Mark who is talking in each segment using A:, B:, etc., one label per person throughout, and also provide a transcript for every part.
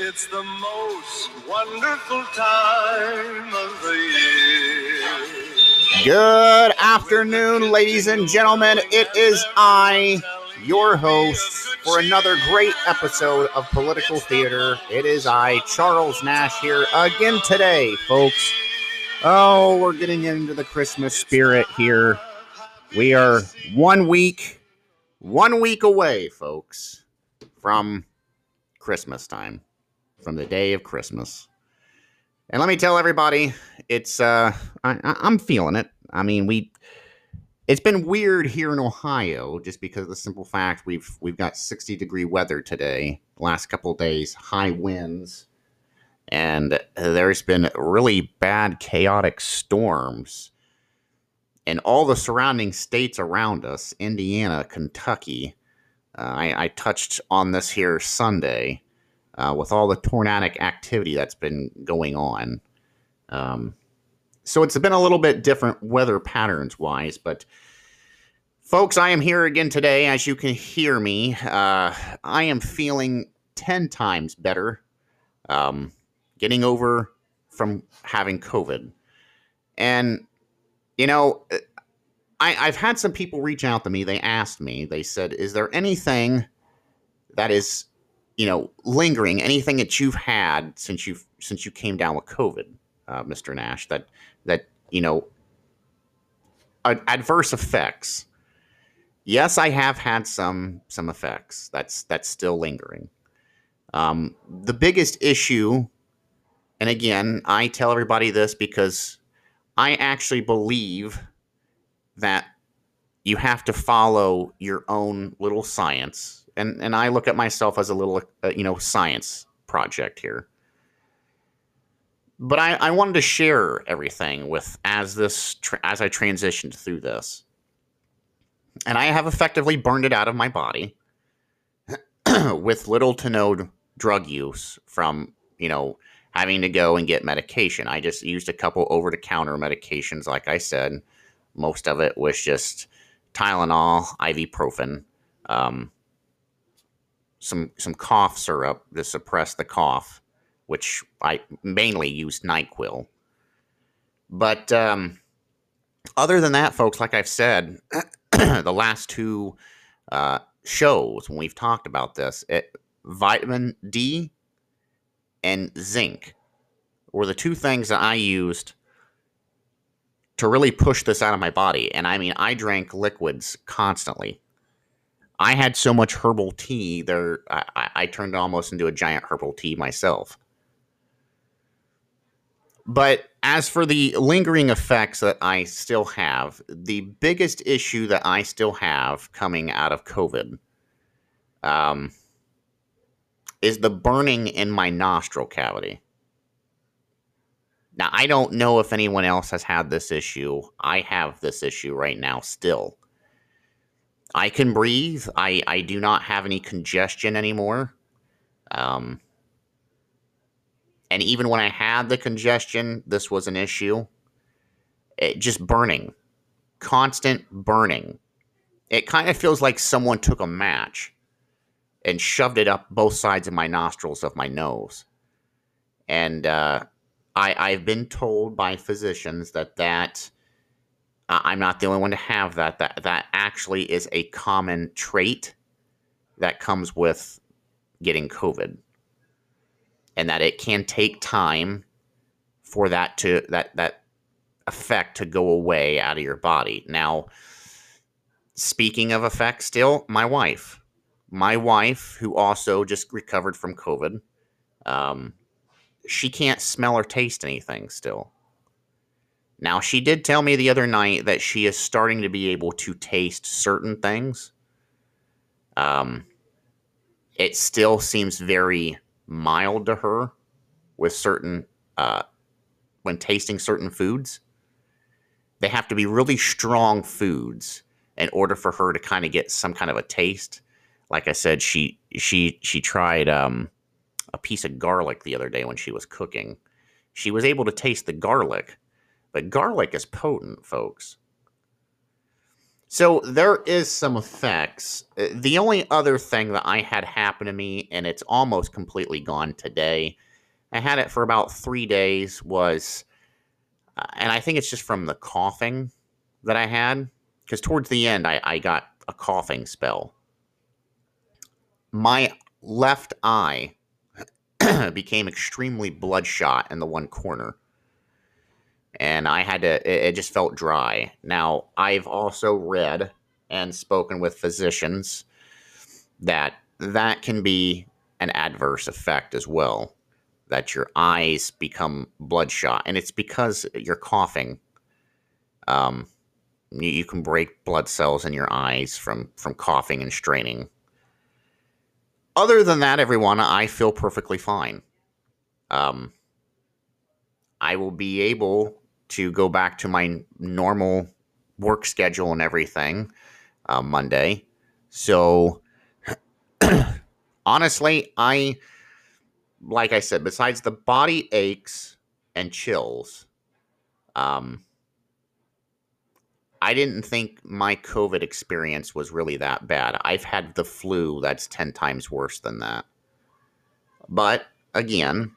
A: It's the most wonderful time of the year.
B: Good afternoon, ladies and gentlemen. It is I, your host, for another great episode of Political Theater. It is I, Charles Nash, here again today, folks. Oh, we're getting into the Christmas spirit here. We are one week, one week away, folks, from Christmas time, from the day of Christmas. And let me tell everybody, it's uh, I, I'm feeling it. I mean, we, it's been weird here in Ohio, just because of the simple fact we've we've got 60 degree weather today. Last couple days, high winds, and there's been really bad, chaotic storms in all the surrounding states around us, Indiana, Kentucky. Uh, I, I touched on this here Sunday uh, with all the tornadic activity that's been going on. Um, so it's been a little bit different weather patterns wise, but folks, I am here again today. As you can hear me, uh, I am feeling 10 times better um, getting over from having COVID. And, you know, I, I've had some people reach out to me. They asked me, they said, Is there anything that is you know, lingering, anything that you've had since you've since you came down with COVID, uh, Mr. Nash, that that you know, ad- adverse effects. Yes, I have had some some effects. That's that's still lingering. Um, the biggest issue, and again, I tell everybody this because I actually believe that you have to follow your own little science and and I look at myself as a little uh, you know science project here. But I, I wanted to share everything with as this tra- as I transitioned through this, and I have effectively burned it out of my body with little to no drug use from you know having to go and get medication. I just used a couple over the counter medications, like I said. Most of it was just Tylenol, ibuprofen. Um, some some cough syrup to suppress the cough, which I mainly used Nyquil. But um, other than that, folks, like I've said, the last two uh, shows when we've talked about this, it, vitamin D and zinc were the two things that I used to really push this out of my body. And I mean, I drank liquids constantly. I had so much herbal tea there, I, I, turned almost into a giant herbal tea myself. But as for the lingering effects that I still have, the biggest issue that I still have coming out of COVID um, is the burning in my nostril cavity. Now, I don't know if anyone else has had this issue. I have this issue right now still. I can breathe. I, I do not have any congestion anymore. Um, and even when I had the congestion, this was an issue. It just burning, constant burning. It kind of feels like someone took a match and shoved it up both sides of my nostrils of my nose. And uh, I, I've been told by physicians that that I'm not the only one to have that. That that actually is a common trait that comes with getting COVID, and that it can take time for that to that that effect to go away out of your body. Now, speaking of effects, still my wife, my wife who also just recovered from COVID, um, she can't smell or taste anything still. Now, she did tell me the other night that she is starting to be able to taste certain things. Um, it still seems very mild to her with certain, uh, when tasting certain foods. They have to be really strong foods in order for her to kind of get some kind of a taste. Like I said, she she she tried um, a piece of garlic the other day when she was cooking. She was able to taste the garlic, but garlic is potent, folks. So there is some effects. Uh, The only other thing that I had happen to me, and it's almost completely gone today. I had it for about three days. Was, uh, and I think it's just from the coughing that I had, because towards the end I, I got a coughing spell. My left eye became extremely bloodshot in the one corner and I had to. It, it just felt dry. Now I've also read and spoken with physicians that that can be an adverse effect as well. That your eyes become bloodshot, and it's because you're coughing. Um, you, you can break blood cells in your eyes from from coughing and straining. Other than that, everyone, I feel perfectly fine. Um, I will be able to go back to my normal work schedule and everything uh, Monday. So, honestly, I, like I said, besides the body aches and chills, um, I didn't think my COVID experience was really that bad. I've had the flu that's 10 times worse than that. But again,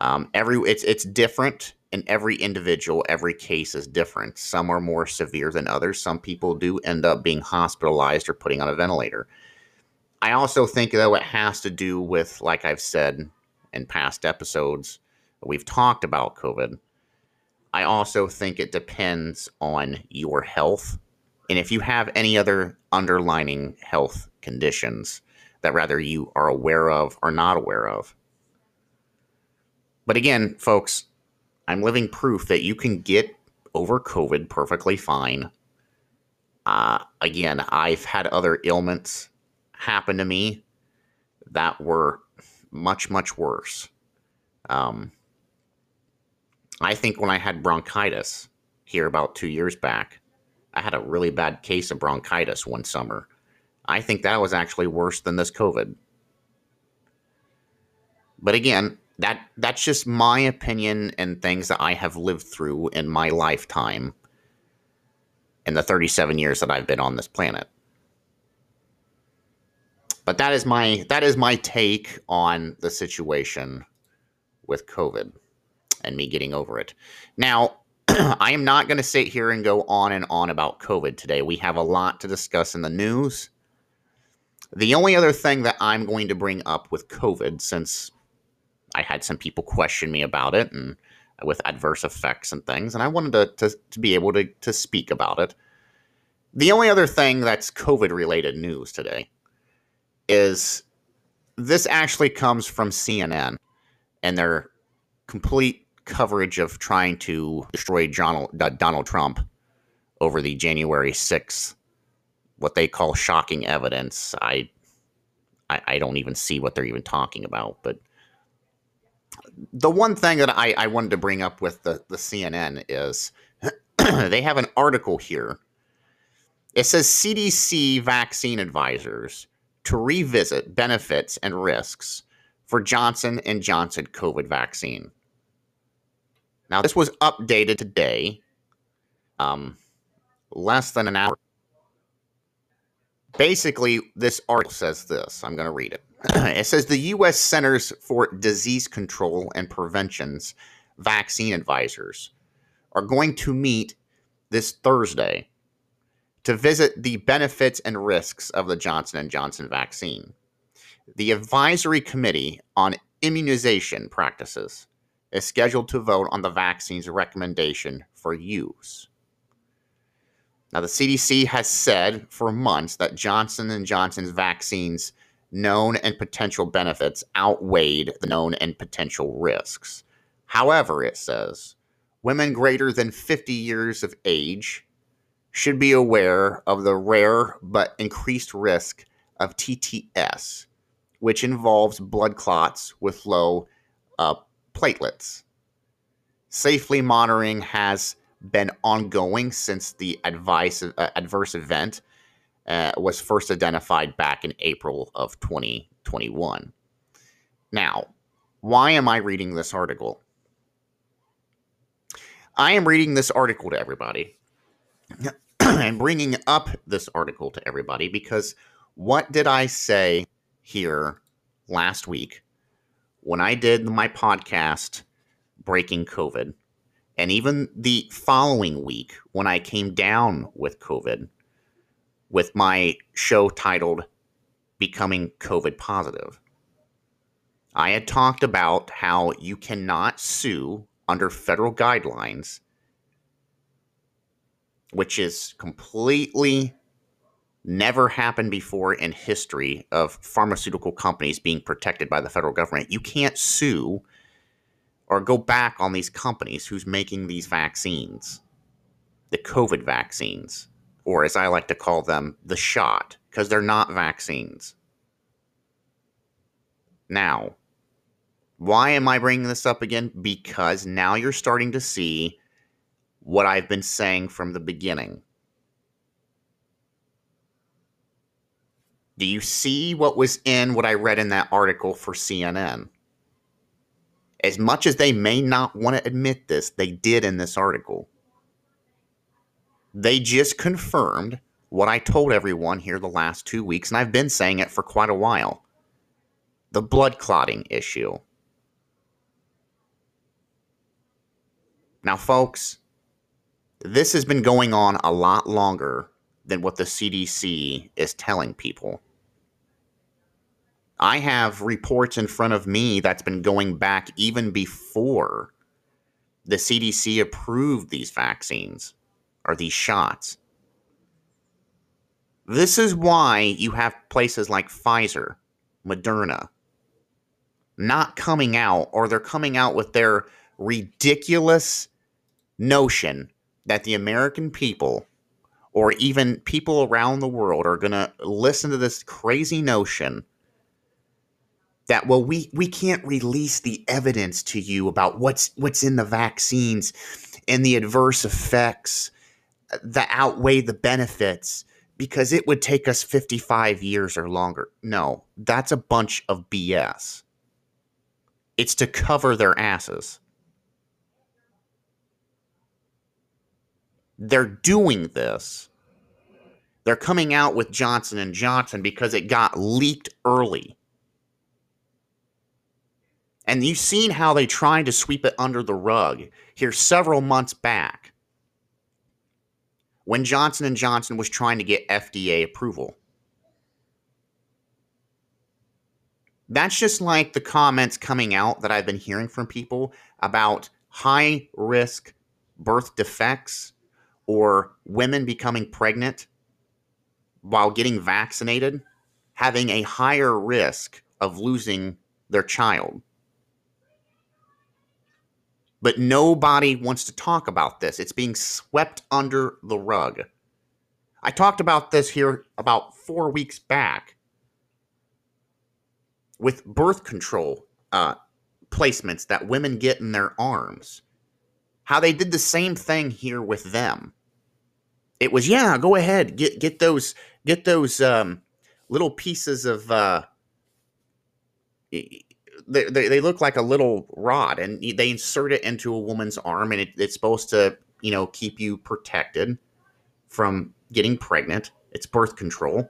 B: um, every it's it's different in every individual. Every case is different. Some are more severe than others. Some people do end up being hospitalized or putting on a ventilator. I also think though it has to do with, like I've said in past episodes, we've talked about COVID. I also think it depends on your health and if you have any other underlining health conditions that rather you are aware of or not aware of. But again, folks, I'm living proof that you can get over COVID perfectly fine. Uh, again, I've had other ailments happen to me that were much, much worse. Um, I think when I had bronchitis here about two years back, I had a really bad case of bronchitis one summer. I think that was actually worse than this COVID. But again, that that's just my opinion and things that I have lived through in my lifetime in the 37 years that I've been on this planet. But that is my that is my take on the situation with COVID and me getting over it. Now, I am not going to sit here and go on and on about COVID today. We have a lot to discuss in the news. The only other thing that I'm going to bring up with COVID, since I had some people question me about it and uh, with adverse effects and things, and I wanted to, to, to be able to, to speak about it. The only other thing that's COVID related news today is this actually comes from CNN and their complete coverage of trying to destroy Donald, uh, Donald Trump over the January 6th, what they call shocking evidence. I, I, I don't even see what they're even talking about, but the one thing that I, I wanted to bring up with the, the CNN is they have an article here. It says CDC vaccine advisors to revisit benefits and risks for Johnson and Johnson COVID vaccine. Now, this was updated today, um, less than an hour. Basically, this article says this. I'm going to read it. It says the U.S. Centers for Disease Control and Prevention's vaccine advisors are going to meet this Thursday to visit the benefits and risks of the Johnson & Johnson vaccine. The Advisory Committee on Immunization Practices is scheduled to vote on the vaccine's recommendation for use. Now the CDC has said for months that Johnson & Johnson's vaccines known and potential benefits outweighed the known and potential risks. However, it says women greater than 50 years of age should be aware of the rare but increased risk of TTS, which involves blood clots with low uh, platelets. Safely monitoring has been ongoing since the advice, uh, adverse event uh, was first identified back in April of 2021. Now, why am I reading this article? I am reading this article to everybody and bringing up this article to everybody because what did I say here last week when I did my podcast, Breaking COVID? And even the following week when I came down with COVID with my show titled Becoming COVID Positive. I had talked about how you cannot sue under federal guidelines, which is completely never happened before in history of pharmaceutical companies being protected by the federal government. You can't sue or go back on these companies who's making these vaccines, the COVID vaccines, or as I like to call them, the shot, because they're not vaccines. Now, why am I bringing this up again? Because now you're starting to see what I've been saying from the beginning. Do you see what was in what I read in that article for CNN? As much as they may not want to admit this, they did in this article. They just confirmed what I told everyone here the last two weeks, and I've been saying it for quite a while the blood clotting issue. Now, folks, this has been going on a lot longer than what the CDC is telling people. I have reports in front of me that's been going back even before the CDC approved these vaccines or these shots. This is why you have places like Pfizer, Moderna, not coming out, or they're coming out with their ridiculous notion that the American people, or even people around the world, are going to listen to this crazy notion that well we we can't release the evidence to you about what's what's in the vaccines and the adverse effects that outweigh the benefits because it would take us 55 years or longer. No, that's a bunch of BS. It's to cover their asses. They're doing this. They're coming out with Johnson and Johnson because it got leaked early and you've seen how they tried to sweep it under the rug here several months back when Johnson and Johnson was trying to get FDA approval. That's just like the comments coming out that I've been hearing from people about high risk birth defects or women becoming pregnant while getting vaccinated having a higher risk of losing their child. But nobody wants to talk about this. It's being swept under the rug. I talked about this here about four weeks back with birth control uh, placements that women get in their arms. How they did the same thing here with them. It was yeah, go ahead, get get those get those um, little pieces of uh, they, they, they look like a little rod and they insert it into a woman's arm and it, it's supposed to you know keep you protected from getting pregnant. It's birth control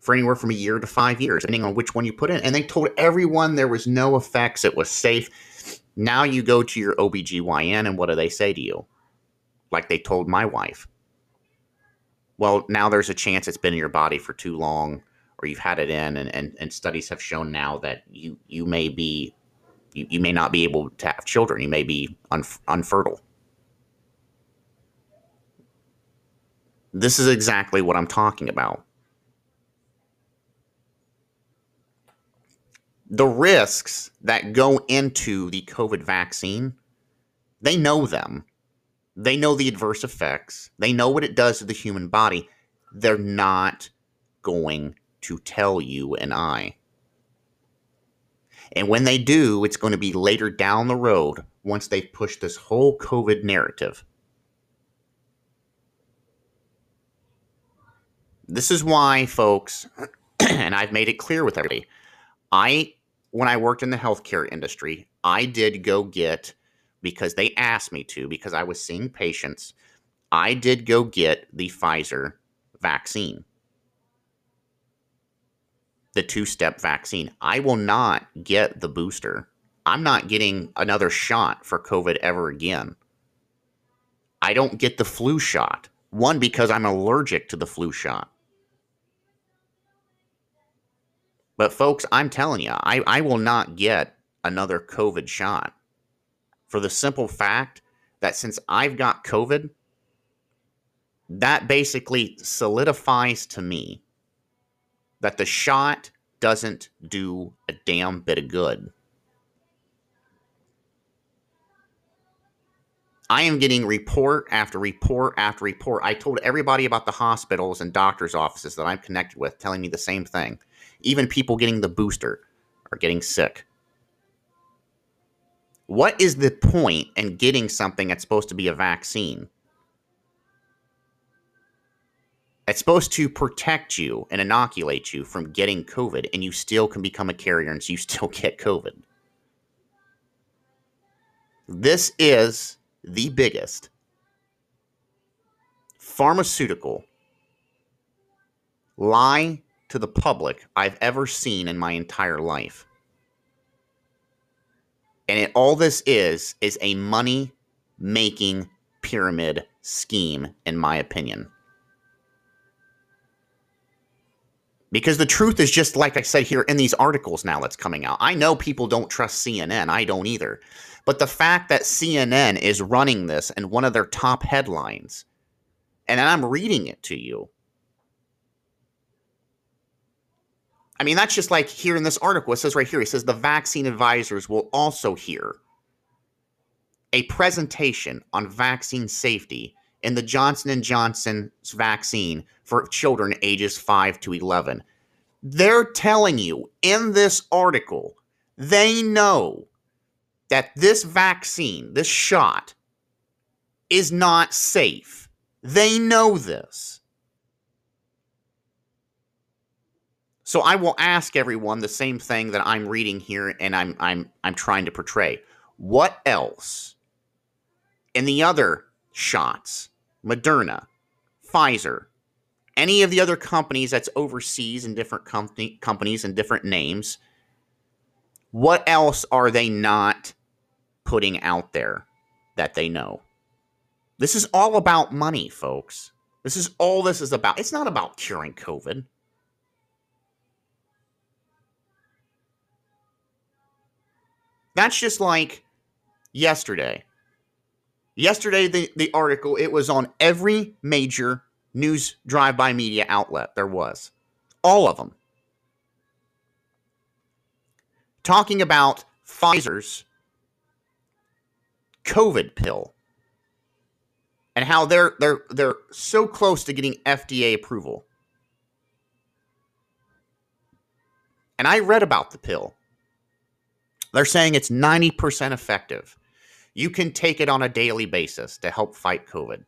B: for anywhere from a year to five years depending on which one you put in. And they told everyone there was no effects. It was safe. Now you go to your obgyn and what do they say to you? Like they told my wife. Well now there's a chance it's been in your body for too long or you've had it in, and, and, and studies have shown now that you you may be you, you may not be able to have children. You may be unf- unfertile. This is exactly what I'm talking about. The risks that go into the COVID vaccine, they know them. They know the adverse effects. They know what it does to the human body. They're not going to tell you and I. And when they do, it's going to be later down the road once they've pushed this whole COVID narrative. This is why, folks, and I've made it clear with everybody, I, when I worked in the healthcare industry, I did go get, because they asked me to, because I was seeing patients, I did go get the Pfizer vaccine, the two step vaccine. I will not get the booster. I'm not getting another shot for COVID ever again. I don't get the flu shot. One, because I'm allergic to the flu shot. But, folks, I'm telling you, I, I will not get another COVID shot for the simple fact that since I've got COVID, that basically solidifies to me that the shot doesn't do a damn bit of good. I am getting report after report after report. I told everybody about the hospitals and doctors' offices that I'm connected with telling me the same thing. Even people getting the booster are getting sick. What is the point in getting something that's supposed to be a vaccine? It's supposed to protect you and inoculate you from getting COVID, and you still can become a carrier and you still get COVID. This is the biggest pharmaceutical lie to the public I've ever seen in my entire life. And it, all this is is a money making pyramid scheme, in my opinion. Because the truth is just like I said here in these articles now that's coming out. I know people don't trust CNN. I don't either. But the fact that CNN is running this and one of their top headlines, and I'm reading it to you. I mean, that's just like here in this article. It says right here, it says the vaccine advisors will also hear a presentation on vaccine safety in the Johnson & Johnson's vaccine for children ages 5 to 11. They're telling you in this article, they know that this vaccine, this shot, is not safe. They know this. So I will ask everyone the same thing that I'm reading here and I'm I'm I'm trying to portray. What else in the other shots, Moderna, Pfizer, any of the other companies that's overseas in different company, companies and different names, what else are they not putting out there that they know. This is all about money, folks. This is all this is about. It's not about curing COVID. That's just like yesterday. Yesterday, the, the article, it was on every major news drive by media outlet there was. All of them. Talking about Pfizer's COVID pill and how they're they're they're so close to getting FDA approval. And I read about the pill. They're saying it's 90% effective. You can take it on a daily basis to help fight COVID.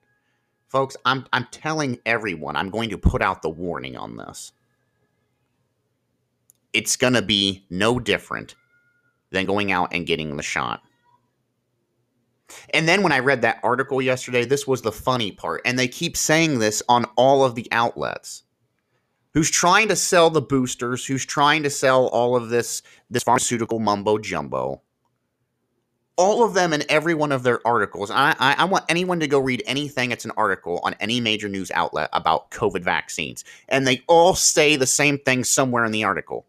B: Folks, I'm I'm telling everyone, I'm going to put out the warning on this. It's going to be no different than going out and getting the shot. And then when I read that article yesterday, this was the funny part. And they keep saying this on all of the outlets. Who's trying to sell the boosters, who's trying to sell all of this this pharmaceutical mumbo jumbo. All of them in every one of their articles. I, I, I want anyone to go read anything It's an article on any major news outlet about COVID vaccines. And they all say the same thing somewhere in the article.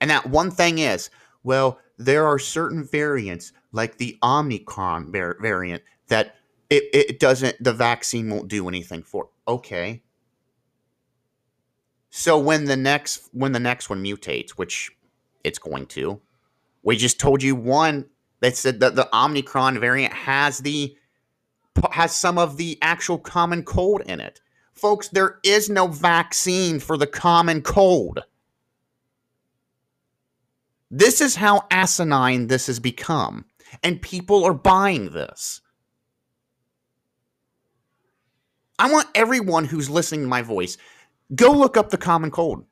B: And that one thing is, well, there are certain variants like the Omicron variant that it, it doesn't the vaccine won't do anything for. Okay. So when the next when the next one mutates, which it's going to, we just told you one that said that the Omicron variant has the has some of the actual common cold in it. Folks, there is no vaccine for the common cold. This is how asinine this has become. And people are buying this. I want everyone who's listening to my voice, go look up the common cold.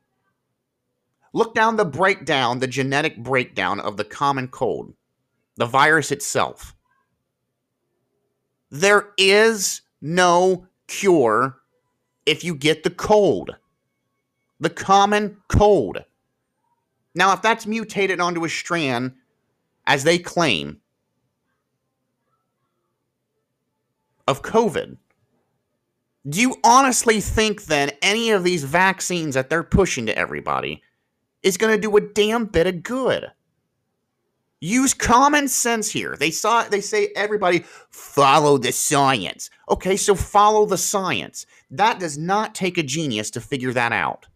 B: Look down the breakdown, the genetic breakdown of the common cold, the virus itself. There is no cure if you get the cold, the common cold. Now, if that's mutated onto a strand, as they claim, of COVID, do you honestly think then any of these vaccines that they're pushing to everybody is going to do a damn bit of good? Use common sense here. They saw they say everybody follow the science. Okay, so follow the science. That does not take a genius to figure that out.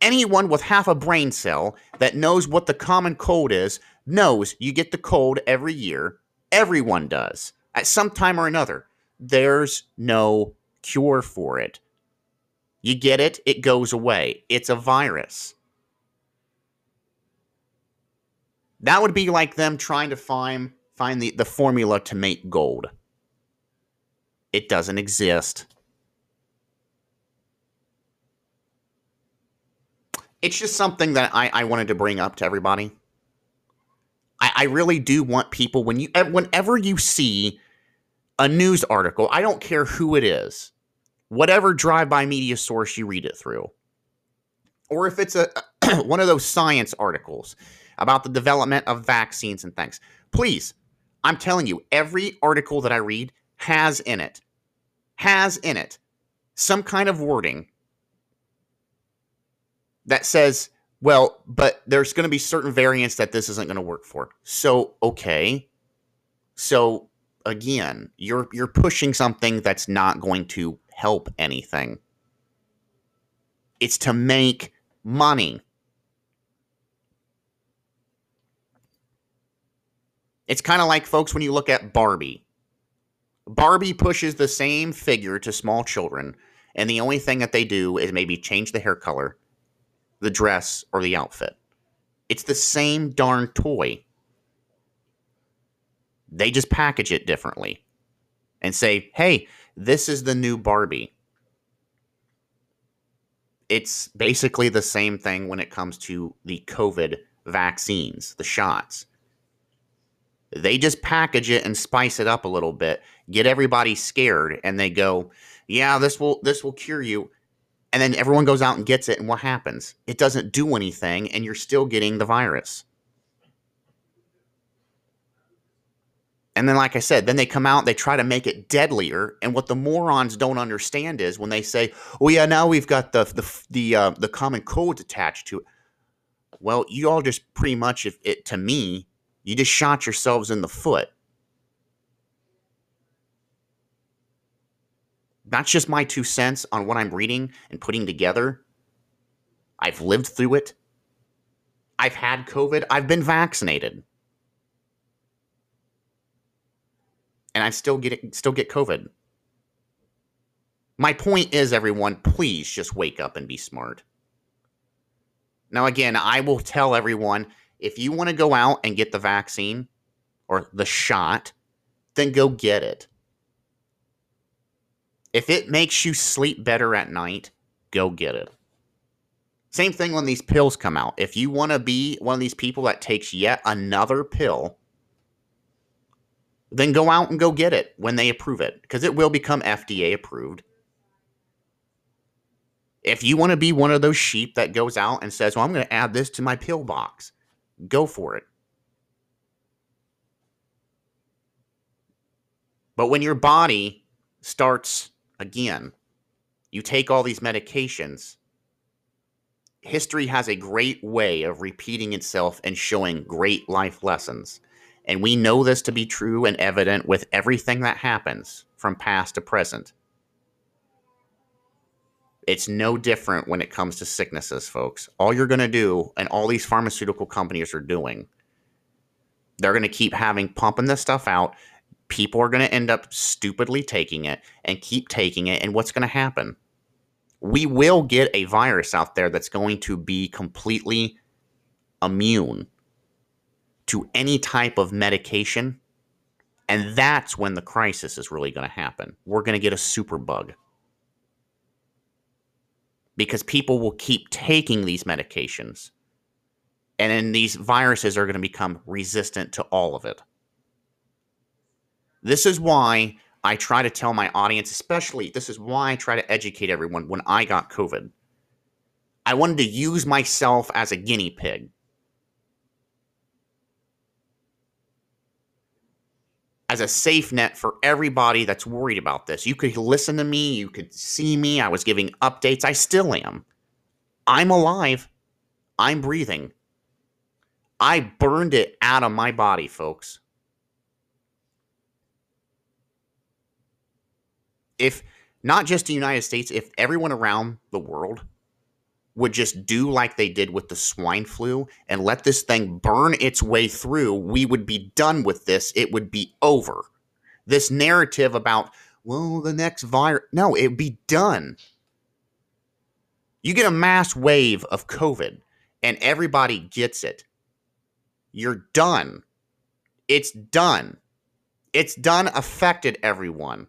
B: Anyone with half a brain cell that knows what the common cold is knows you get the cold every year. Everyone does at some time or another. There's no cure for it. You get it, it goes away. It's a virus. That would be like them trying to find find the, the formula to make gold. It doesn't exist. It's just something that I, I wanted to bring up to everybody. I, I really do want people when you eh, whenever you see a news article, I don't care who it is, whatever drive-by media source you read it through, or if it's a one of those science articles about the development of vaccines and things. Please, I'm telling you, every article that I read has in it, has in it some kind of wording that says, well, but there's going to be certain variants that this isn't going to work for. So, okay. So, again, you're you're pushing something that's not going to help anything. It's to make money. It's kind of like, folks, when you look at Barbie. Barbie pushes the same figure to small children, and the only thing that they do is maybe change the hair color, the dress, or the outfit. It's the same darn toy. They just package it differently and say, hey, this is the new Barbie. It's basically the same thing when it comes to the COVID vaccines, the shots. They just package it and spice it up a little bit, get everybody scared, and they go, "Yeah, this will this will cure you." And then everyone goes out and gets it, and what happens? It doesn't do anything, and you're still getting the virus. And then, like I said, then they come out, they try to make it deadlier. And what the morons don't understand is when they say, "Oh yeah, now we've got the the the uh, the common codes attached to it." Well, you all just pretty much, if it to me, you just shot yourselves in the foot. That's just my two cents on what I'm reading and putting together. I've lived through it. I've had COVID. I've been vaccinated. And I still get still get COVID. My point is everyone, please just wake up and be smart. Now again, I will tell everyone if you want to go out and get the vaccine or the shot, then go get it. If it makes you sleep better at night, go get it. Same thing when these pills come out. If you want to be one of these people that takes yet another pill, then go out and go get it when they approve it because it will become FDA approved. If you want to be one of those sheep that goes out and says, Well, I'm going to add this to my pill box, go for it. But when your body starts again, you take all these medications. History has a great way of repeating itself and showing great life lessons. And we know this to be true and evident with everything that happens from past to present. It's no different when it comes to sicknesses, folks. All you're going to do, and all these pharmaceutical companies are doing, they're going to keep having pumping this stuff out. People are going to end up stupidly taking it and keep taking it. And what's going to happen? We will get a virus out there that's going to be completely immune to any type of medication. And that's when the crisis is really going to happen. We're going to get a super bug because people will keep taking these medications. And then these viruses are going to become resistant to all of it. This is why I try to tell my audience, especially, this is why I try to educate everyone when I got COVID. I wanted to use myself as a guinea pig. As a safe net for everybody that's worried about this. You could listen to me, you could see me. I was giving updates. I still am. I'm alive. I'm breathing. I burned it out of my body, folks. If not just the United States, if everyone around the world would just do like they did with the swine flu and let this thing burn its way through, we would be done with this. It would be over. This narrative about, well, the next virus, no, it'd be done. You get a mass wave of COVID and everybody gets it. You're done. It's done. It's done, affected everyone.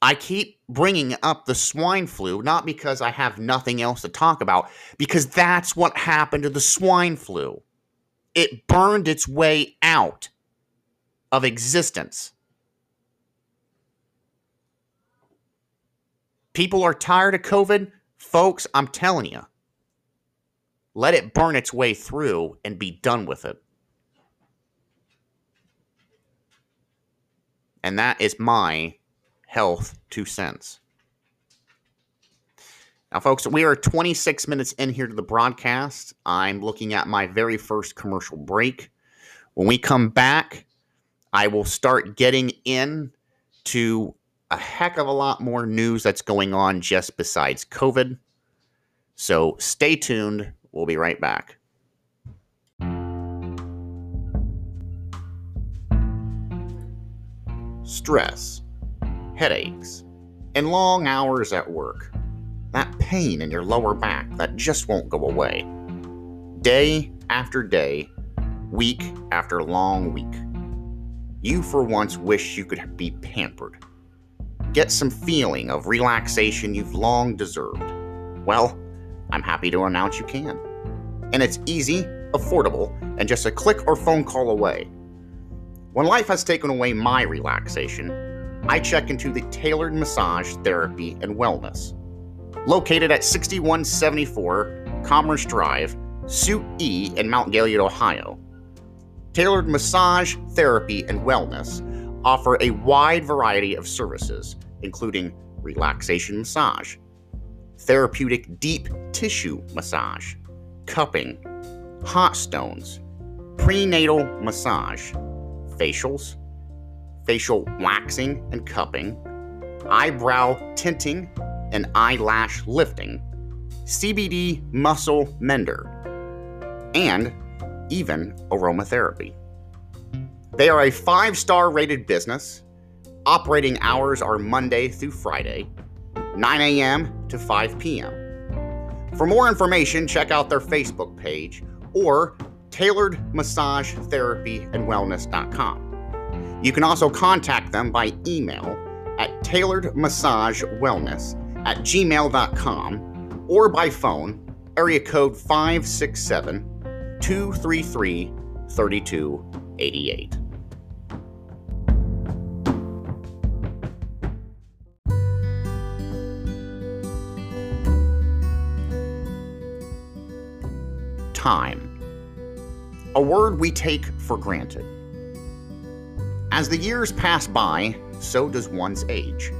B: I keep bringing up the swine flu, not because I have nothing else to talk about, because that's what happened to the swine flu. It burned its way out of existence. People are tired of COVID. Folks, I'm telling you, let it burn its way through and be done with it. And that is my health two cents. Now, folks, we are 26 minutes in here to the broadcast. I'm looking at my very first commercial break. When we come back, I will start getting in to a heck of a lot more news that's going on just besides COVID. So stay tuned. We'll be right back. Stress headaches, and long hours at work. That pain in your lower back that just won't go away. Day after day, week after long week. You for once wish you could be pampered. Get some feeling of relaxation you've long deserved. Well, I'm happy to announce you can. And it's easy, affordable, and just a click or phone call away. When life has taken away my relaxation, I check into the Tailored Massage Therapy and Wellness. Located at 6174 Commerce Drive, Suite E in Mount Gilead, Ohio. Tailored Massage Therapy and Wellness offer a wide variety of services, including relaxation massage, therapeutic deep tissue massage, cupping, hot stones, prenatal massage, facials, facial waxing and cupping, eyebrow tinting and eyelash lifting, CBD muscle mender, and even aromatherapy. They are a five star rated business. Operating hours are Monday through Friday, 9 a.m. to 5 p.m. For more information, check out their Facebook page or tailoredmassagetherapyandwellness.com. You can also contact them by email at tailoredmassagewellness at gmail.com or by phone, area code 567 233 3288. Time. A word we take for granted. As the years pass by, so does one's age.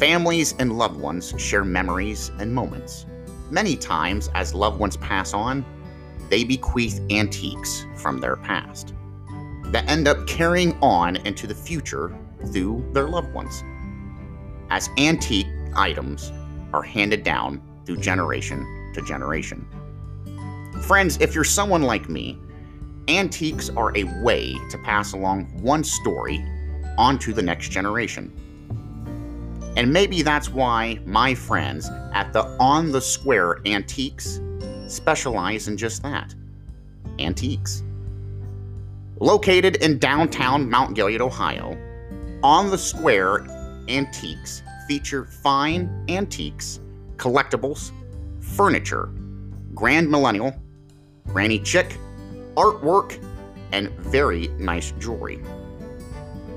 B: Families and loved ones share memories and moments. Many times, as loved ones pass on, they bequeath antiques from their past that end up carrying on into the future through their loved ones. As antique items are handed down through generation to generation. Friends, if you're someone like me, antiques are a way to pass along one story onto the next generation. And maybe that's why my friends at the On the Square Antiques specialize in just that antiques. Located in downtown Mount Gilead, Ohio, On the Square Antiques feature fine antiques, collectibles, furniture, Grand Millennial, Granny Chic, artwork, and very nice jewelry.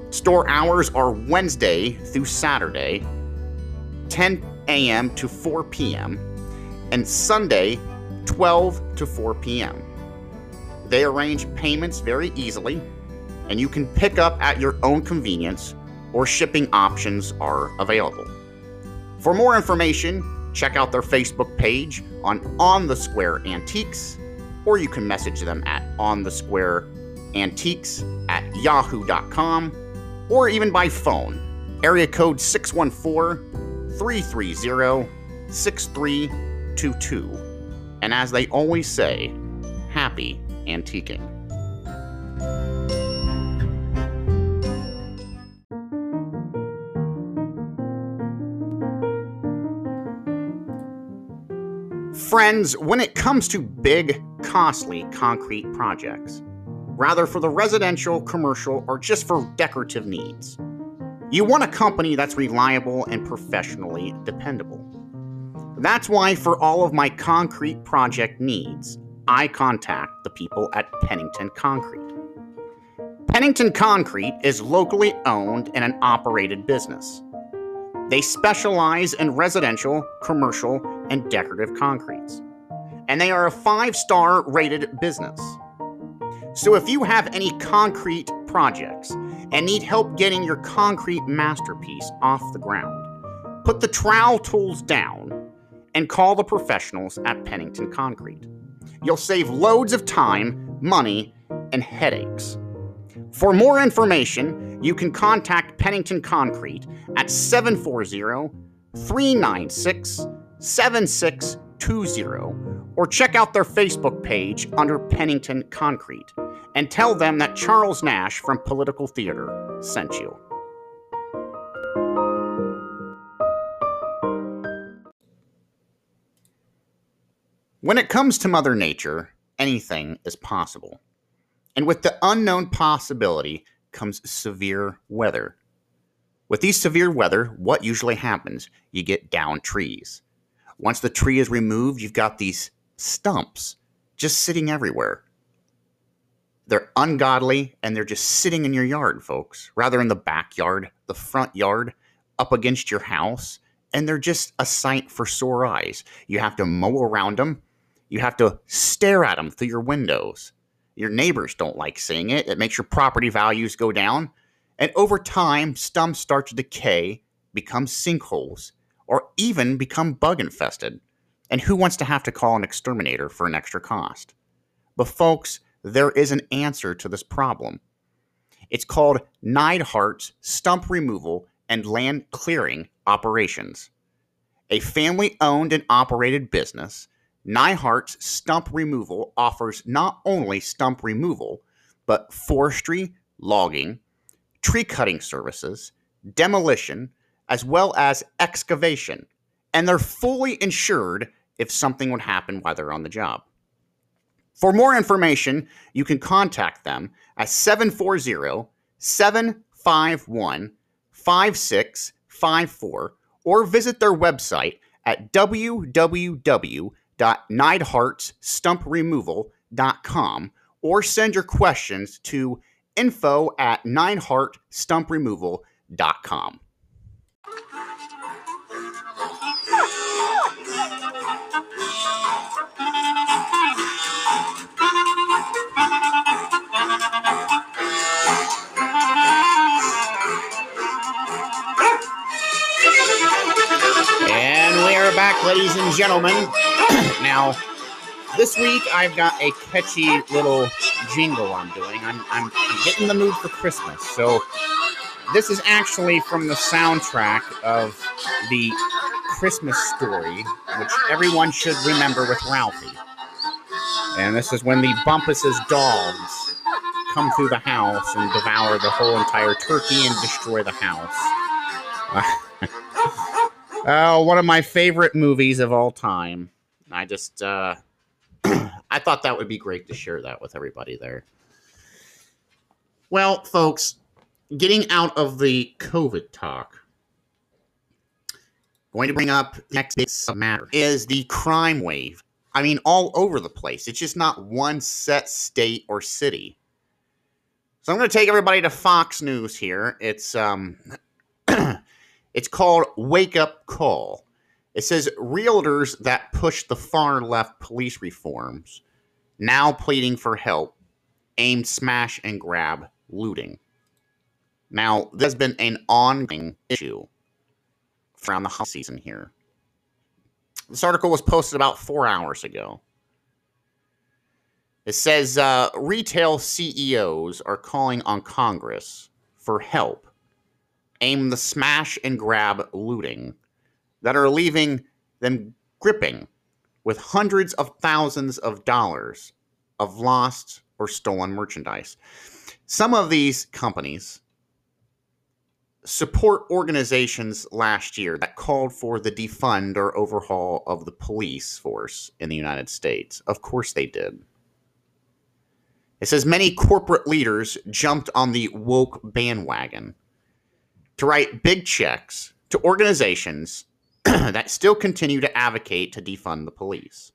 B: Store hours are Wednesday through Saturday, 10 a.m. to 4 p.m., and Sunday, 12 to 4 p.m. They arrange payments very easily, and you can pick up at your own convenience, or shipping options are available. For more information, check out their Facebook page on On the Square Antiques, or you can message them at On the Square Antiques at yahoo.com, or even by phone, area code 614 330 6322. And as they always say, happy antiquing. Friends, when it comes to big, costly concrete projects, rather for the residential, commercial, or just for decorative needs, you want a company that's reliable and professionally dependable. That's why, for all of my concrete project needs, I contact the people at Pennington Concrete. Pennington Concrete is locally owned and an operated business. They specialize in residential, commercial, and decorative concretes. And they are a five star rated business. So if you have any concrete projects and need help getting your concrete masterpiece off the ground, put the trowel tools down and call the professionals at Pennington Concrete. You'll save loads of time, money, and headaches. For more information, you can contact Pennington Concrete at 740 396 7620 or check out their Facebook page under Pennington Concrete and tell them that Charles Nash from Political Theater sent you. When it comes to Mother Nature, anything is possible. And with the unknown possibility comes severe weather. With these severe weather, what usually happens? You get down trees. Once the tree is removed, you've got these stumps just sitting everywhere. They're ungodly and they're just sitting in your yard, folks, rather in the backyard, the front yard, up against your house, and they're just a sight for sore eyes. You have to mow around them, you have to stare at them through your windows. Your neighbors don't like seeing it. It makes your property values go down. And over time, stumps start to decay, become sinkholes, or even become bug infested. And who wants to have to call an exterminator for an extra cost? But, folks, there is an answer to this problem. It's called Neidhart's Stump Removal and Land Clearing Operations. A family owned and operated business Neidhart's Stump Removal offers not only stump removal, but forestry, logging, tree cutting services, demolition, as well as excavation. And they're fully insured if something would happen while they're on the job. For more information, you can contact them at 740 751 5654 or visit their website at www www.neidhartstumpremoval.com or send your questions to info at neidhartstumpremoval.com. we are back, ladies and gentlemen. now, this week I've got a catchy little jingle I'm doing. I'm, I'm, I'm getting the mood for Christmas. So, this is actually from the soundtrack of the Christmas story, which everyone should remember with Ralphie. And this is when the Bumpus's dogs come through the house and devour the whole entire turkey and destroy the house. Uh, one of my favorite movies of all time. I just, uh, I thought that would be great to share that with everybody there. Well, folks, getting out of the COVID talk, going to bring up next matter is the crime wave. I mean, all over the place. It's just not one set state or city. So I'm going to take everybody to Fox News here. It's um, it's called Wake Up Call. It says realtors that push the far left police reforms now pleading for help aimed smash and grab looting. Now, there's been an ongoing issue from the holiday season here. This article was posted about four hours ago. It says uh, retail CEOs are calling on Congress for help aim the smash and grab looting that are leaving them gripping with hundreds of thousands of dollars of lost or stolen merchandise. Some of these companies support organizations last year that called for the defund or overhaul of the police force in the United States. Of course they did. It says many corporate leaders jumped on the woke bandwagon to write big checks to organizations that still continue to advocate to defund the police.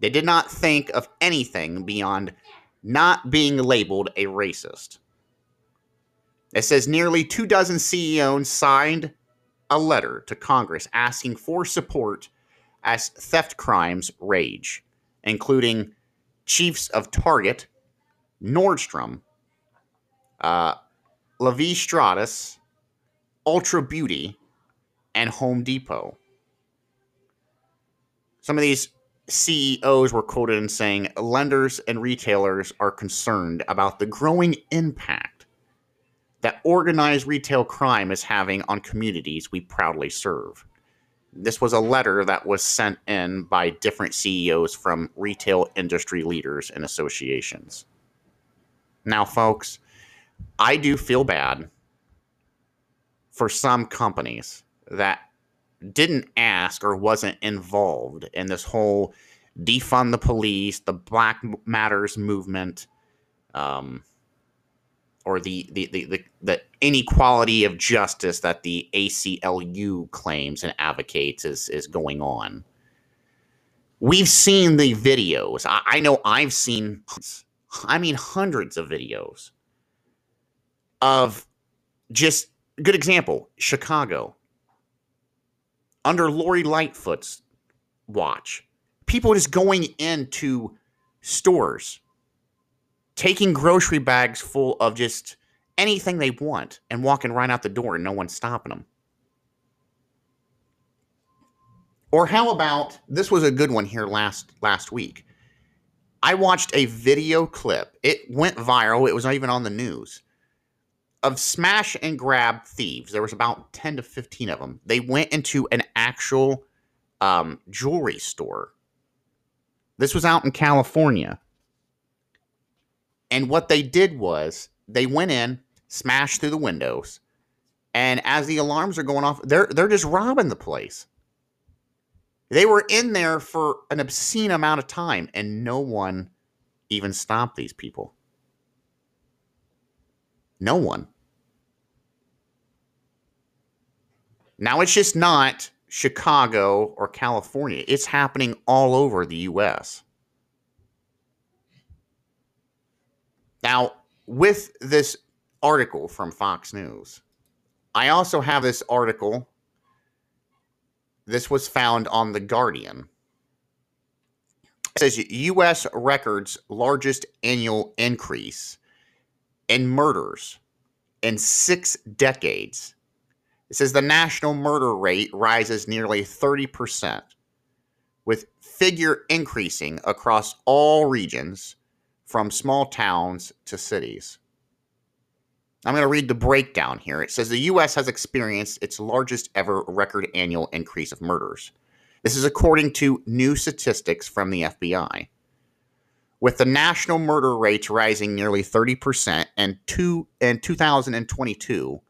B: They did not think of anything beyond not being labeled a racist. It says nearly two dozen CEOs signed a letter to Congress asking for support as theft crimes rage, including chiefs of Target, Nordstrom, uh, Levi Strauss, Ulta Beauty, and Home Depot. Some of these CEOs were quoted in saying lenders and retailers are concerned about the growing impact that organized retail crime is having on communities we proudly serve. This was a letter that was sent in by different CEOs from retail industry leaders and associations. Now, folks, I do feel bad for some companies that didn't ask or wasn't involved in this whole defund the police, the Black Matters movement, um, or the, the, the, the, the inequality of justice that the ACLU claims and advocates is, is going on. We've seen the videos. I, I know I've seen, I mean, hundreds of videos of just good example Chicago under Lori Lightfoot's watch, people just going into stores, taking grocery bags full of just anything they want and walking right out the door and no one's stopping them. Or how about this was a good one here last last week. I watched a video clip. It went viral. It was not even on the news of smash and grab thieves. There was about 10 to 15 of them. They went into an actual um, jewelry store. This was out in California. And what they did was they went in, smashed through the windows, and as the alarms are going off, they're they're just robbing the place. They were in there for an obscene amount of time, and no one even stopped these people. No one. Now it's just not Chicago or California, it's happening all over the US. Now, with this article from Fox News, I also have this article. This was found on The Guardian. It says US records largest annual increase in murders in six decades. It says the national murder rate rises nearly 30%, with figure increasing across all regions from small towns to cities. I'm going to read the breakdown here. It says the U.S. has experienced its largest ever record annual increase of murders. This is according to new statistics from the FBI with the national murder rates rising nearly 30% in, two, in 2022,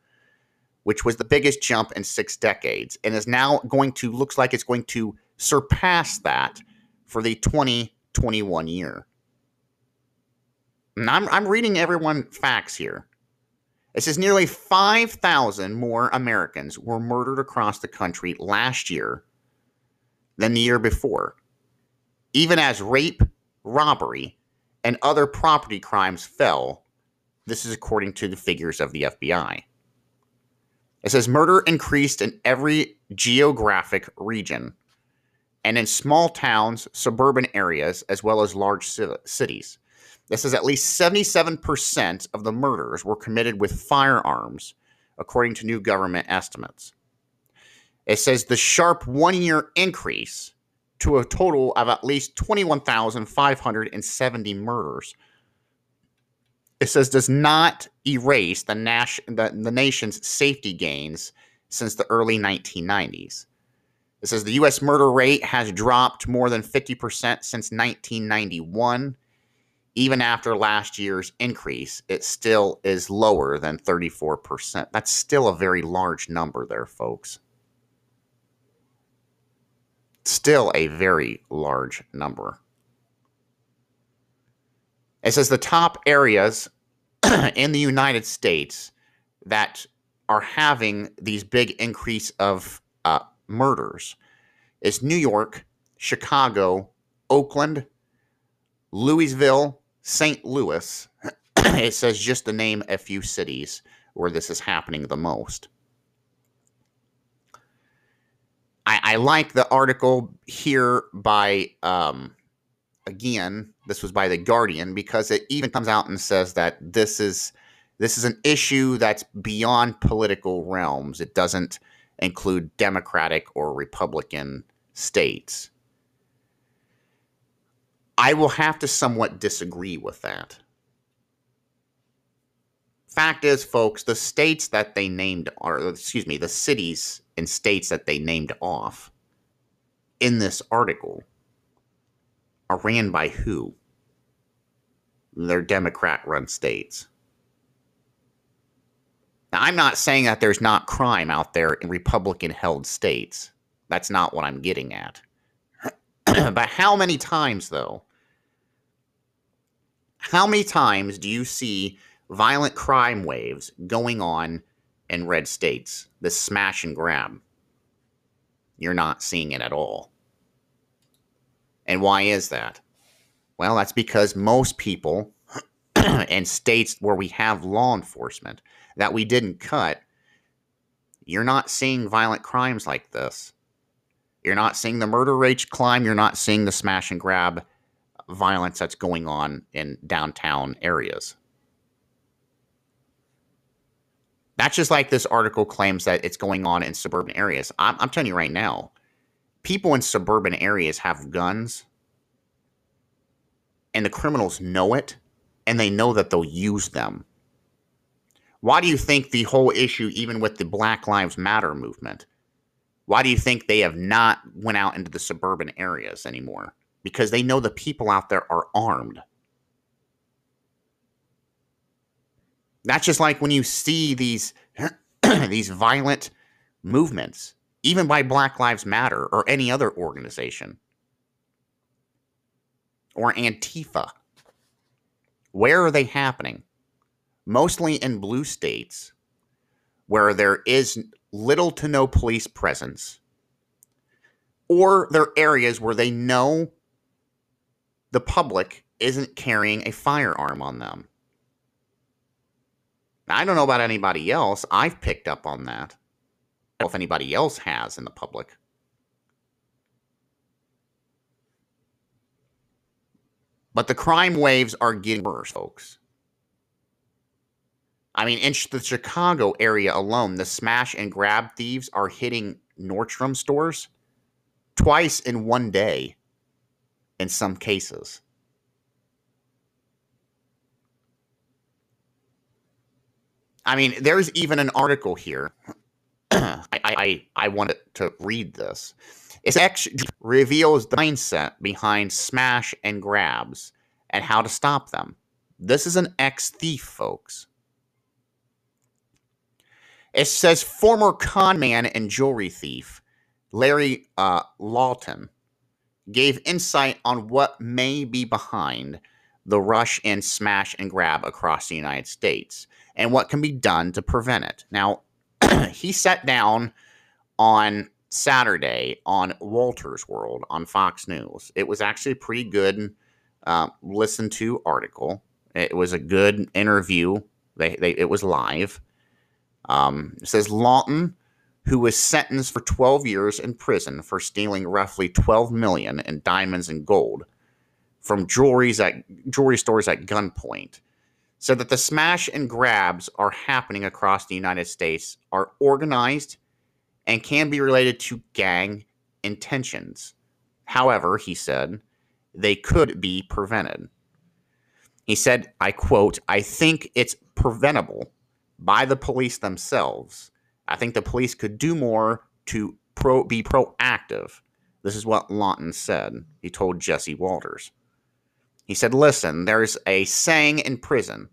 B: which was the biggest jump in six decades, and is now going to, looks like it's going to surpass that for the 2021 year. And I'm, I'm reading everyone facts here. It says nearly 5,000 more Americans were murdered across the country last year than the year before, even as rape, robbery, and other property crimes fell This is according to the figures of the FBI. It says murder increased in every geographic region and in small towns, suburban areas, as well as large cities. This says at least 77% of the murders were committed with firearms, according to new government estimates. It says the sharp one year increase to a total of at least 21,570 murders. It says does not erase the, nas- the, the nation's safety gains since the early 1990s. It says the U.S. murder rate has dropped more than 50% since 1991. Even after last year's increase, it still is lower than 34%. That's still a very large number there, folks still a very large number. It says the top areas in the United States that are having these big increase of uh, murders is New York, Chicago, Oakland, Louisville, St. Louis. it says just to name a few cities where this is happening the most. I, I like the article here by um, again, this was by the Guardian because it even comes out and says that this is this is an issue that's beyond political realms. It doesn't include Democratic or Republican states. I will have to somewhat disagree with that. Fact is, folks, the states that they named are, excuse me, the cities and states that they named off in this article are ran by who? They're Democrat run states. Now, I'm not saying that there's not crime out there in Republican held states. That's not what I'm getting at. but how many times, though? How many times do you see violent crime waves going on in red states, this smash and grab. You're not seeing it at all. And why is that? Well, that's because most people in states where we have law enforcement that we didn't cut, you're not seeing violent crimes like this. You're not seeing the murder rate climb. You're not seeing the smash and grab violence that's going on in downtown areas. That's just like this article claims that it's going on in suburban areas. I'm, I'm telling you right now, people in suburban areas have guns, and the criminals know it, and they know that they'll use them. Why do you think the whole issue, even with the Black Lives Matter movement, why do you think they have not went out into the suburban areas anymore? Because they know the people out there are armed. That's just like when you see these these violent movements, even by Black Lives Matter or any other organization or Antifa. Where are they happening? Mostly in blue states where there is little to no police presence, or they're areas where they know the public isn't carrying a firearm on them. I don't know about anybody else. I've picked up on that. I don't know if anybody else has in the public. But the crime waves are getting worse, folks. I mean, in the Chicago area alone, the smash and grab thieves are hitting Nordstrom stores twice in one day in some cases. I mean, there's even an article here. I, I, I wanted to read this. It's actually reveals the mindset behind smash and grabs and how to stop them. This is an ex thief, folks. It says former con man and jewelry thief Larry uh, Lawton gave insight on what may be behind the rush and smash and grab across the United States and what can be done to prevent it. Now, he sat down on Saturday on Watters' World on Fox News. It was actually a pretty good uh, listen to article. It was a good interview They, they it was live. Um, it says Lawton, who was sentenced for 12 years in prison for stealing roughly 12 million in diamonds and gold from jewelries at jewelry stores at gunpoint, said that the smash and grabs are happening across the United States are organized and can be related to gang intentions. However, he said, they could be prevented. He said, I quote, I think it's preventable by the police themselves. I think the police could do more to pro- be proactive. This is what Lawton said. He told Jesse Watters. He said, Listen, there's a saying in prison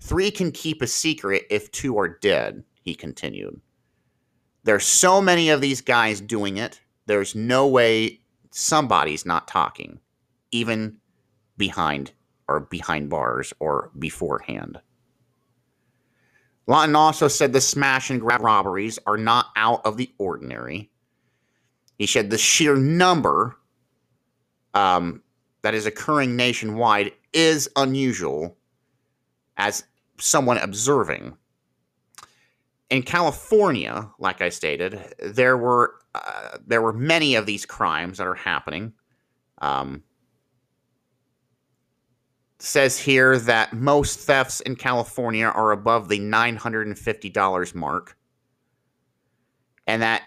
B: three can keep a secret if two are dead, he continued. There's so many of these guys doing it, there's no way somebody's not talking, even behind or behind bars or beforehand. Lawton also said the smash and grab robberies are not out of the ordinary. He said the sheer number um, that is occurring nationwide is unusual as someone observing. In California, like I stated, there were uh, there were many of these crimes that are happening. Um, says here that most thefts in California are above the $950 mark. And that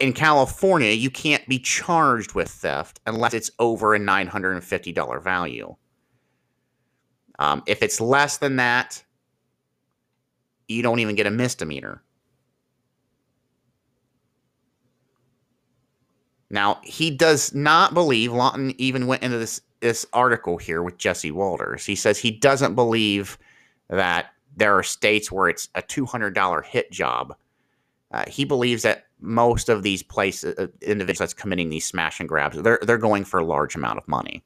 B: in California, you can't be charged with theft unless it's over a $950 value. Um, if it's less than that, you don't even get a misdemeanor. Now, he does not believe, Lawton even went into this this article here with Jesse Watters. He says he doesn't believe that there are states where it's a $200 hit job. Uh, he believes that most of these places, uh, individuals that's committing these smash and grabs, they're they're going for a large amount of money.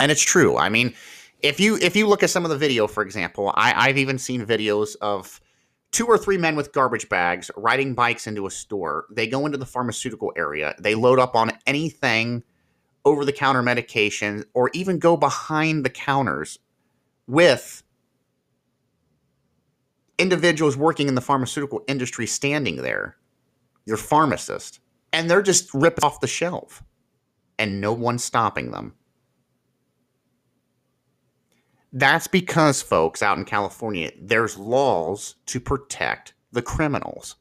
B: And it's true. I mean, if you if you look at some of the video, for example, I, I've even seen videos of two or three men with garbage bags riding bikes into a store. They go into the pharmaceutical area. They load up on anything over the counter medication or even go behind the counters with individuals working in the pharmaceutical industry standing there, your pharmacist, and they're just ripped off the shelf and no one's stopping them. That's because, folks, out in California, there's laws to protect the criminals.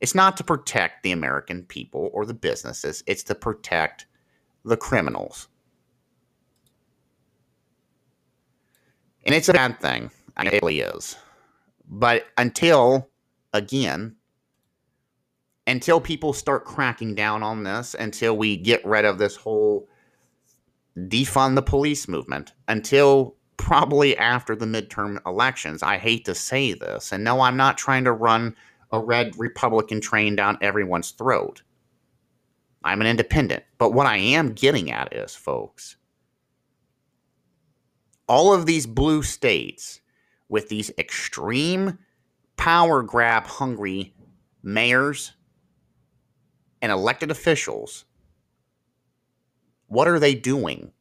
B: It's not to protect the American people or the businesses, it's to protect the criminals. And it's a bad thing. It really is. But until, again, until people start cracking down on this, until we get rid of this whole defund the police movement, until probably after the midterm elections, I hate to say this, and no, I'm not trying to run a red Republican train down everyone's throat. I'm an independent. But what I am getting at is, folks, all of these blue states with these extreme power grab hungry mayors and elected officials, what are they doing?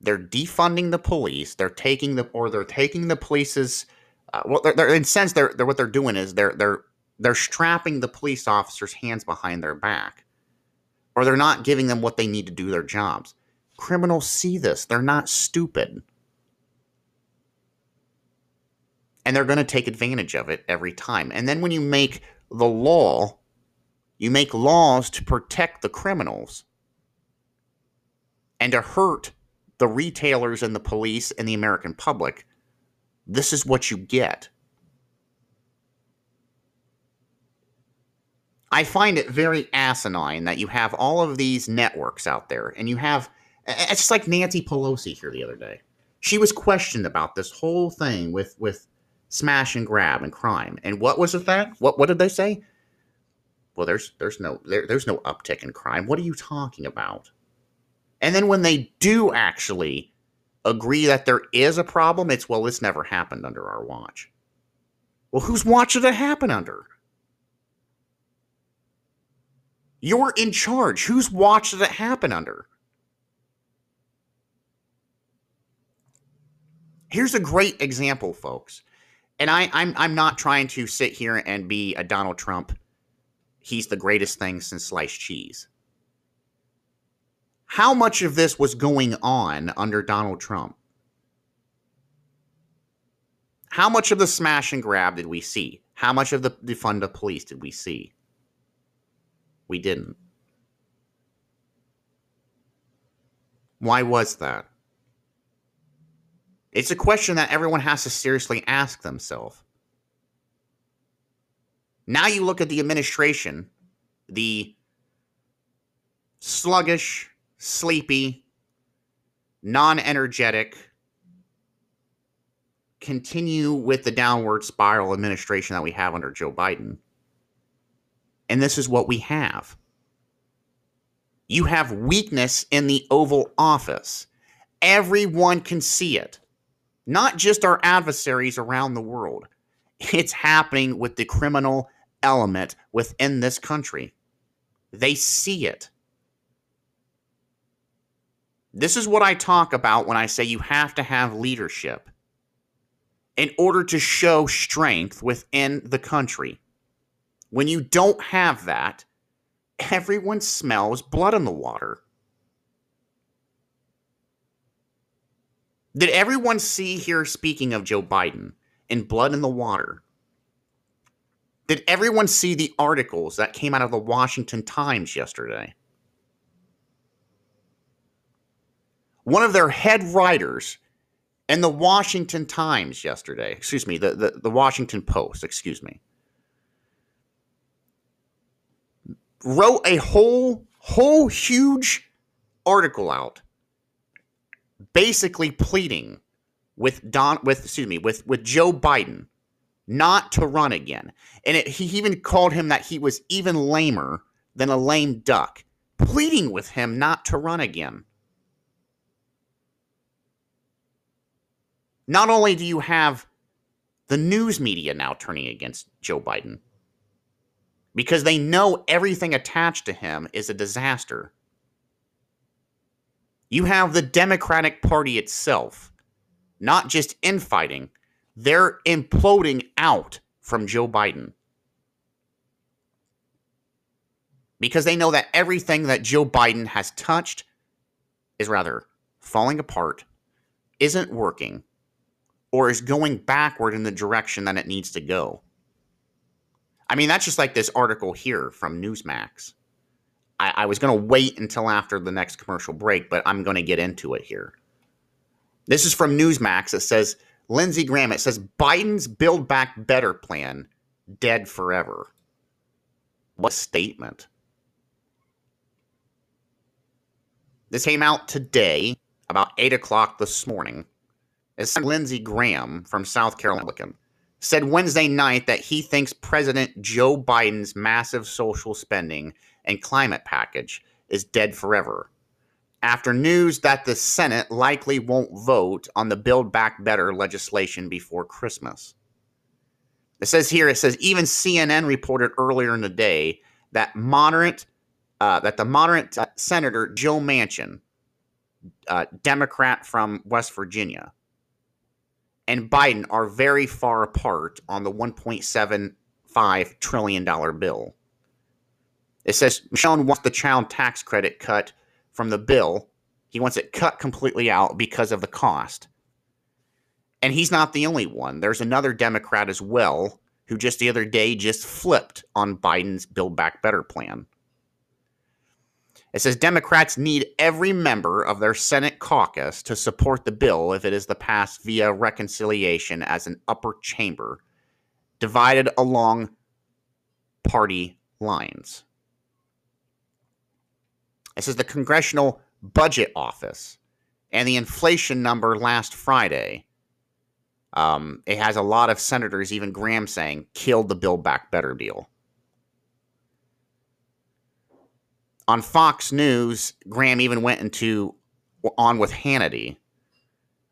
B: They're defunding the police. They're taking the or they're taking the police's uh, well, they're, they're in sense they're, they're what they're doing is they're they're they're strapping the police officers' hands behind their back, or they're not giving them what they need to do their jobs. Criminals see this, they're not stupid. And they're going to take advantage of it every time. And then when you make the law, you make laws to protect the criminals and to hurt the retailers and the police and the American public. This is what you get. I find it very asinine that you have all of these networks out there and you have it's just like Nancy Pelosi here the other day. She was questioned about this whole thing with with smash and grab and crime. And what was it that? What what did they say? Well, there's there's no there, there's no uptick in crime. What are you talking about? And then when they do actually agree that there is a problem, it's well, this never happened under our watch. Well, whose watch did it happen under? You're in charge. Whose watch did it happen under? Here's a great example, folks. And I, I'm I'm not trying to sit here and be a Donald Trump. He's the greatest thing since sliced cheese. How much of this was going on under Donald Trump? How much of the smash and grab did we see? How much of the defund the police did we see? We didn't. Why was that? It's a question that everyone has to seriously ask themselves. Now you look at the administration, the sluggish, sleepy, non energetic, continue with the downward spiral administration that we have under Joe Biden. And this is what we have. You have weakness in the Oval Office. Everyone can see it, not just our adversaries around the world. It's happening with the criminal element within this country. They see it. This is what I talk about when I say you have to have leadership in order to show strength within the country. When you don't have that, everyone smells blood in the water. Did everyone see here, speaking of Joe Biden, in blood in the water? Did everyone see the articles that came out of the Washington Times yesterday? One of their head writers in the Washington Times yesterday, excuse me, the, the, the Washington Post, excuse me, wrote a whole, whole huge article out basically pleading with Don with excuse me with with Joe Biden not to run again. And it, he even called him that he was even lamer than a lame duck, pleading with him not to run again. Not only do you have the news media now turning against Joe Biden because they know everything attached to him is a disaster. You have the Democratic Party itself, not just infighting, they're imploding out from Joe Biden. Because they know that everything that Joe Biden has touched is rather falling apart, isn't working, or is going backward in the direction that it needs to go. I mean, that's just like this article here from Newsmax. I, I was going to wait until after the next commercial break, but I'm going to get into it here. This is from Newsmax. It says Lindsey Graham. It says Biden's Build Back Better plan dead forever. What statement? This came out today, about 8 o'clock this morning. It's Lindsey Graham from South Carolina said Wednesday night that he thinks President Joe Biden's massive social spending and climate package is dead forever. After news that the Senate likely won't vote on the Build Back Better legislation before Christmas. It says here, it says even CNN reported earlier in the day that moderate, uh, that the moderate uh, Senator Joe Manchin, uh, Democrat from West Virginia, and Biden are very far apart on the $1.75 trillion bill. It says Michelle wants the child tax credit cut from the bill. He wants it cut completely out because of the cost. And he's not the only one. There's another Democrat as well who just the other day just flipped on Biden's Build Back Better plan. It says Democrats need every member of their Senate caucus to support the bill if it is the passed via reconciliation as an upper chamber, divided along party lines. It says the Congressional Budget Office and the inflation number last Friday. Um, it has a lot of senators, even Graham, saying killed the Build Back Better deal. on Fox News, Graham even went into on with Hannity.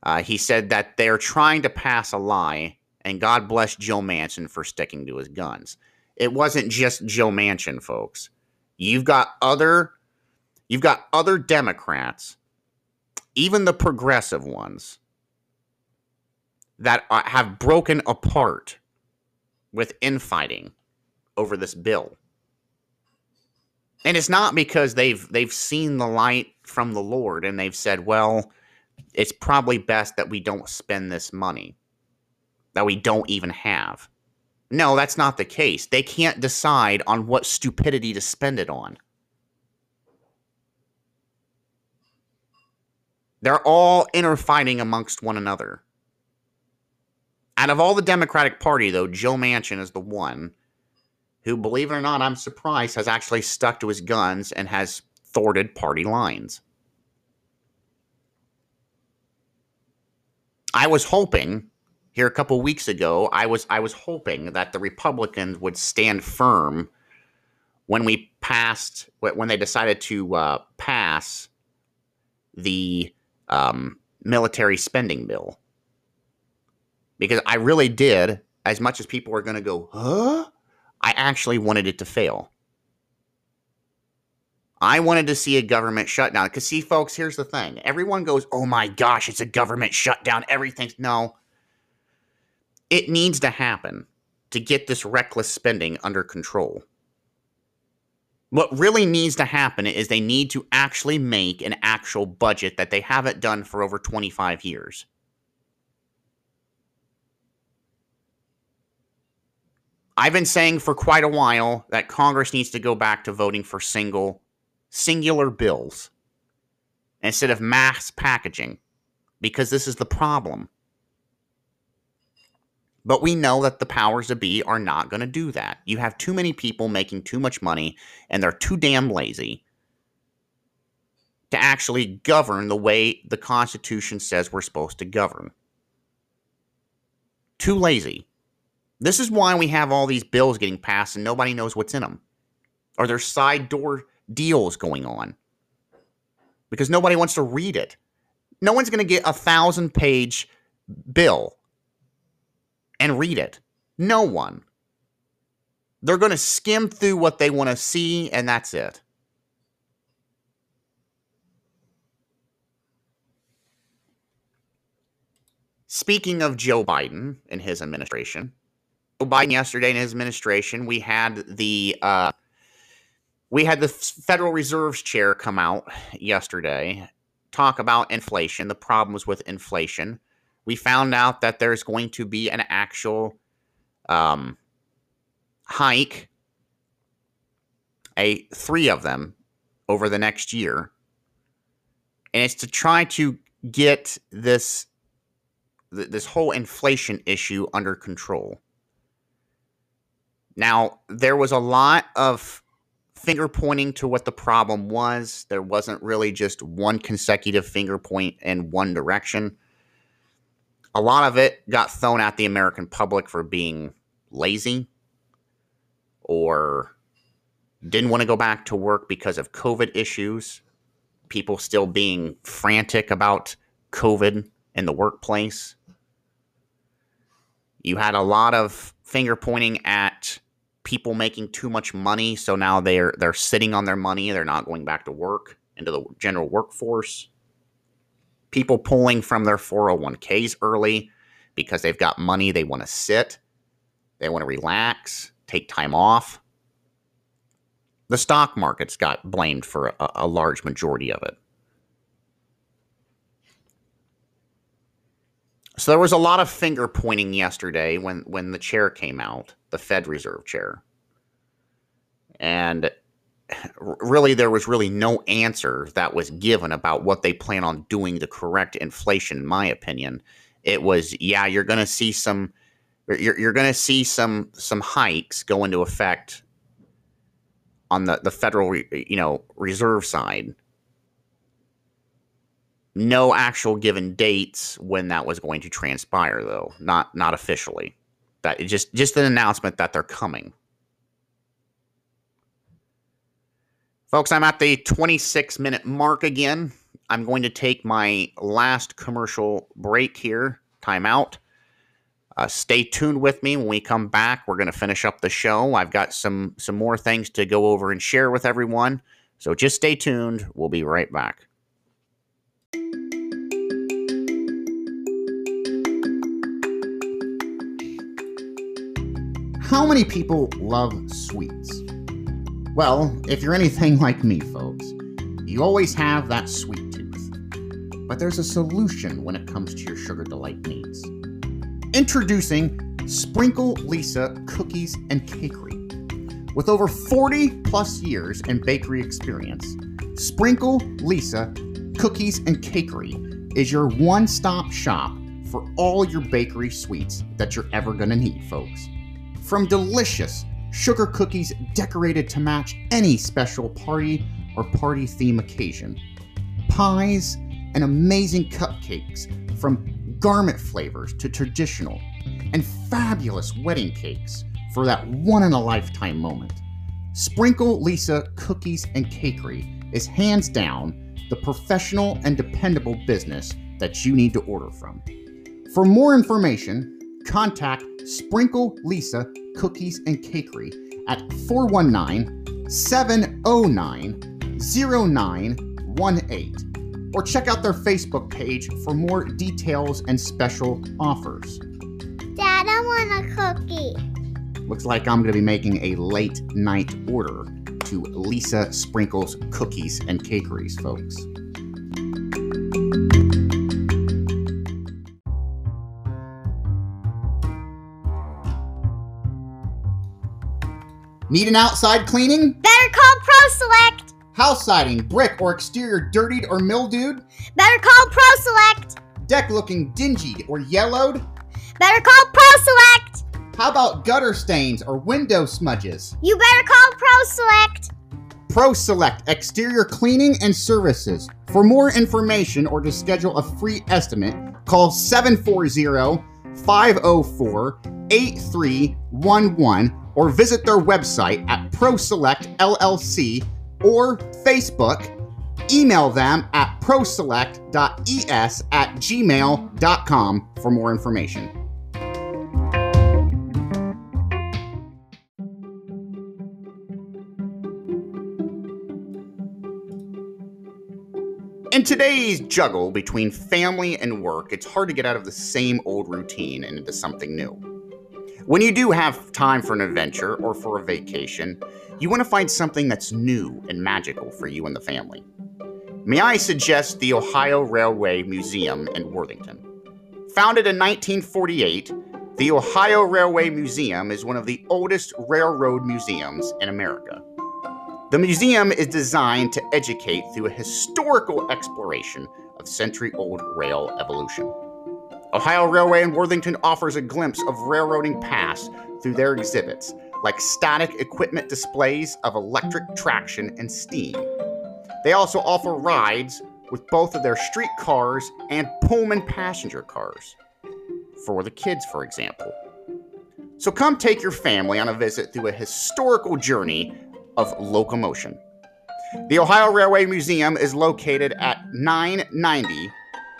B: Uh, he said that they're trying to pass a lie, and God bless Joe Manchin for sticking to his guns. It wasn't just Joe Manchin, folks. You've got other, you've got other Democrats, even the progressive ones, that have broken apart with infighting over this bill. And it's not because they've they've seen the light from the Lord and they've said, well, it's probably best that we don't spend this money that we don't even have. No, that's not the case. They can't decide on what stupidity to spend it on. They're all inner fighting amongst one another. Out of all the Democratic Party, though, Joe Manchin is the one who, believe it or not, I'm surprised, has actually stuck to his guns and has thwarted party lines. I was hoping here a couple weeks ago, I was I was hoping that the Republicans would stand firm when we passed when they decided to uh, pass the um, military spending bill because I really did as much as people were going to go huh I actually wanted it to fail. I wanted to see a government shutdown. Because, see, folks, here's the thing. Everyone goes, oh my gosh, it's a government shutdown. Everything's. No. It needs to happen to get this reckless spending under control. What really needs to happen is they need to actually make an actual budget that they haven't done for over 25 years. I've been saying for quite a while that Congress needs to go back to voting for single, singular bills instead of mass packaging because this is the problem. But we know that the powers to be are not going to do that. You have too many people making too much money and they're too damn lazy to actually govern the way the Constitution says we're supposed to govern. Too lazy. This is why we have all these bills getting passed and nobody knows what's in them. Are there side door deals going on because nobody wants to read it. No one's going to get a thousand page bill and read it. No one. They're going to skim through what they want to see, and that's it. Speaking of Joe Biden and his administration, Biden yesterday in his administration, we had the uh, we had the Federal Reserve's chair come out yesterday, talk about inflation, the problems with inflation. We found out that there's going to be an actual um, hike, a three of them over the next year, and it's to try to get this this whole inflation issue under control. Now, there was a lot of finger pointing to what the problem was. There wasn't really just one consecutive finger point in one direction. A lot of it got thrown at the American public for being lazy or didn't want to go back to work because of COVID issues, people still being frantic about COVID in the workplace. You had a lot of finger pointing at people making too much money, so now they're they're sitting on their money, they're not going back to work into the general workforce. People pulling from their 401ks early because they've got money, they want to sit, they want to relax, take time off. The stock market's got blamed for a, a large majority of it. So there was a lot of finger pointing yesterday when when the chair came out, the Fed Reserve chair. And really there was really no answer that was given about what they plan on doing to correct inflation in my opinion. It was yeah, you're going to see some you're, you're going to see some some hikes go into effect on the the federal you know reserve side no actual given dates when that was going to transpire, though. Not not officially. That just just an announcement that they're coming. Folks, I'm at the 26 minute mark again. I'm going to take my last commercial break here, timeout. Uh, stay tuned with me when we come back. We're going to finish up the show. I've got some some more things to go over and share with everyone. So just stay tuned. We'll be right back. How many people love sweets? Well, if you're anything like me, folks, you always have that sweet tooth. But there's a solution when it comes to your sugar delight needs. Introducing Sprinkle Lisa Cookies and Cakery. With over 40 plus years in bakery experience, Sprinkle Lisa Cookies and Cakery is your one stop shop for all your bakery sweets that you're ever going to need, folks. From delicious sugar cookies decorated to match any special party or party theme occasion, pies, and amazing cupcakes from garment flavors to traditional, and fabulous wedding cakes for that one in a lifetime moment. Sprinkle Lisa Cookies and Cakery is hands down the professional and dependable business that you need to order from. For more information, contact Sprinkle Lisa Cookies and Cakery at 419 709 0918 or check out their Facebook page for more details and special offers.
C: Dad, I want a cookie.
B: Looks like I'm going to be making a late night order to Lisa Sprinkles Cookies and Cakeries, folks. Need an outside cleaning?
C: Better call ProSelect.
B: House siding, brick, or exterior dirtied or mildewed?
C: Better call ProSelect.
B: Deck looking dingy or yellowed?
C: Better call ProSelect.
B: How about gutter stains or window smudges?
C: You better call ProSelect.
B: Pro Select Exterior Cleaning and Services. For more information or to schedule a free estimate, call 740 504 8311 or visit their website at ProSelect LLC or Facebook. Email them at proselect.es at gmail.com for more information. In today's juggle between family and work, it's hard to get out of the same old routine and into something new. When you do have time for an adventure or for a vacation, you want to find something that's new and magical for you and the family. May I suggest the Ohio Railway Museum in Worthington? Founded in 1948, the Ohio Railway Museum is one of the oldest railroad museums in America. The museum is designed to educate through a historical exploration of century old rail evolution. Ohio Railway in Worthington offers a glimpse of railroading past through their exhibits, like static equipment displays of electric traction and steam. They also offer rides with both of their street cars and Pullman passenger cars. For the kids, for example. So come take your family on a visit through a historical journey of locomotion. The Ohio Railway Museum is located at 990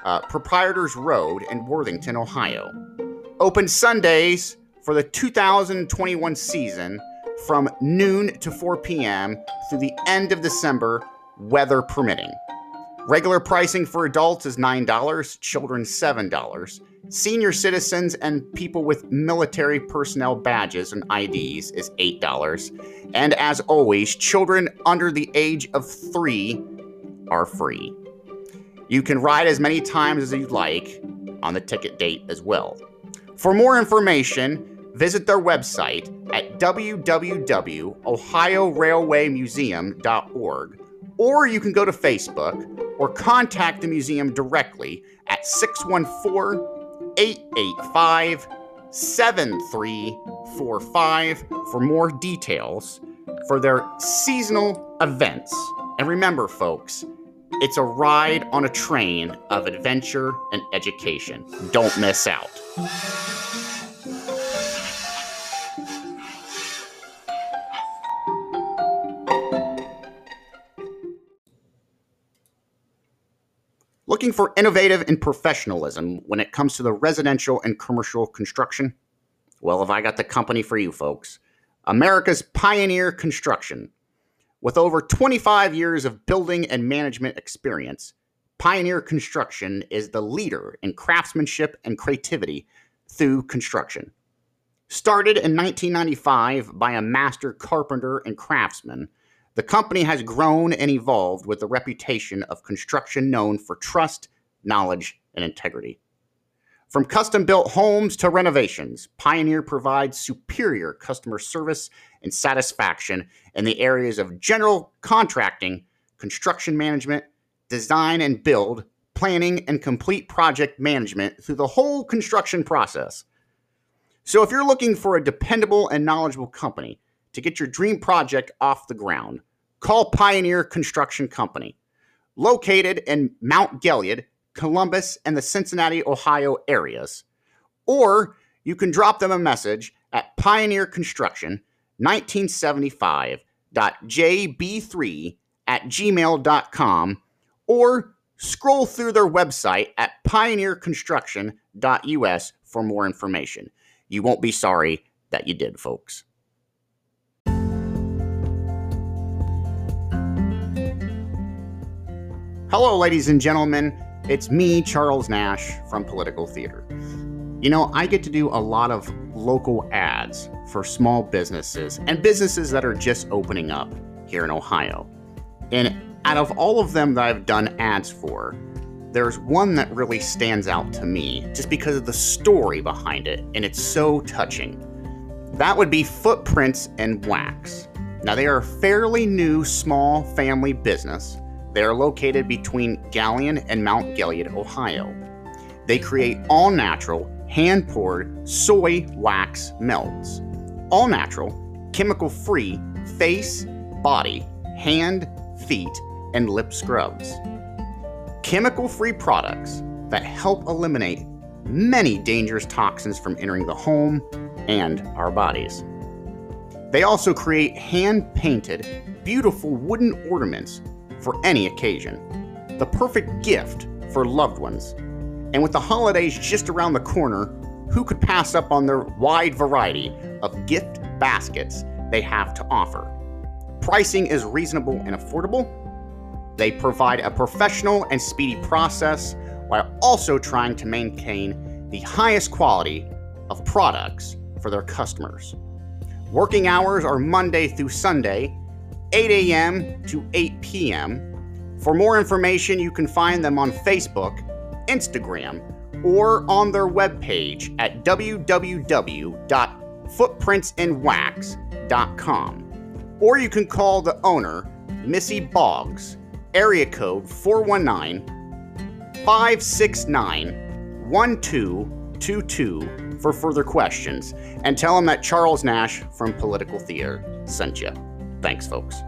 B: uh, Proprietors Road in Worthington, Ohio. Open Sundays for the 2021 season from noon to 4 p.m. through the end of December, weather permitting. Regular pricing for adults is $9, children $7. Senior citizens and people with military personnel badges and IDs is $8. And as always, children under the age of 3 are free. You can ride as many times as you'd like on the ticket date as well. For more information, visit their website at www.ohiorailwaymuseum.org or you can go to Facebook or contact the museum directly at 614 885 7345 for more details for their seasonal events. And remember, folks, it's a ride on a train of adventure and education. Don't miss out. Looking for innovative and professionalism when it comes to the residential and commercial construction? Well, have I got the company for you, folks? America's Pioneer Construction. With over 25 years of building and management experience, Pioneer Construction is the leader in craftsmanship and creativity through construction. Started in 1995 by a master carpenter and craftsman, the company has grown and evolved with a reputation of construction known for trust, knowledge, and integrity. From custom built homes to renovations, Pioneer provides superior customer service and satisfaction in the areas of general contracting, construction management, design and build, planning, and complete project management through the whole construction process. So, if you're looking for a dependable and knowledgeable company to get your dream project off the ground, call Pioneer Construction Company. Located in Mount Gilead, Columbus, and the Cincinnati, Ohio areas. Or you can drop them a message at Pioneer Construction 1975.jb3 at gmail.com or scroll through their website at pioneerconstruction.us for more information. You won't be sorry that you did, folks. Hello, ladies and gentlemen. It's me, Charles Nash from Political Theater. You know, I get to do a lot of local ads for small businesses and businesses that are just opening up here in Ohio. And out of all of them that I've done ads for, there's one that really stands out to me just because of the story behind it, and it's so touching. That would be Footprints and Wax. Now, they are a fairly new small family business they are located between Galion and Mount Gilead, Ohio. They create all natural, hand poured soy wax melts. All natural, chemical free face, body, hand, feet, and lip scrubs. Chemical free products that help eliminate many dangerous toxins from entering the home and our bodies. They also create hand painted, beautiful wooden ornaments for any occasion. The perfect gift for loved ones. And with the holidays just around the corner, who could pass up on their wide variety of gift baskets they have to offer? Pricing is reasonable and affordable. They provide a professional and speedy process while also trying to maintain the highest quality of products for their customers. Working hours are Monday through Sunday, 8 a.m. to 8 p.m. For more information, you can find them on Facebook, Instagram, or on their webpage at www.footprintsandwax.com. Or you can call the owner, Missy Boggs, area code 419 569 1222 for further questions and tell them that Charles Nash from Political Theater sent you. Thanks, folks.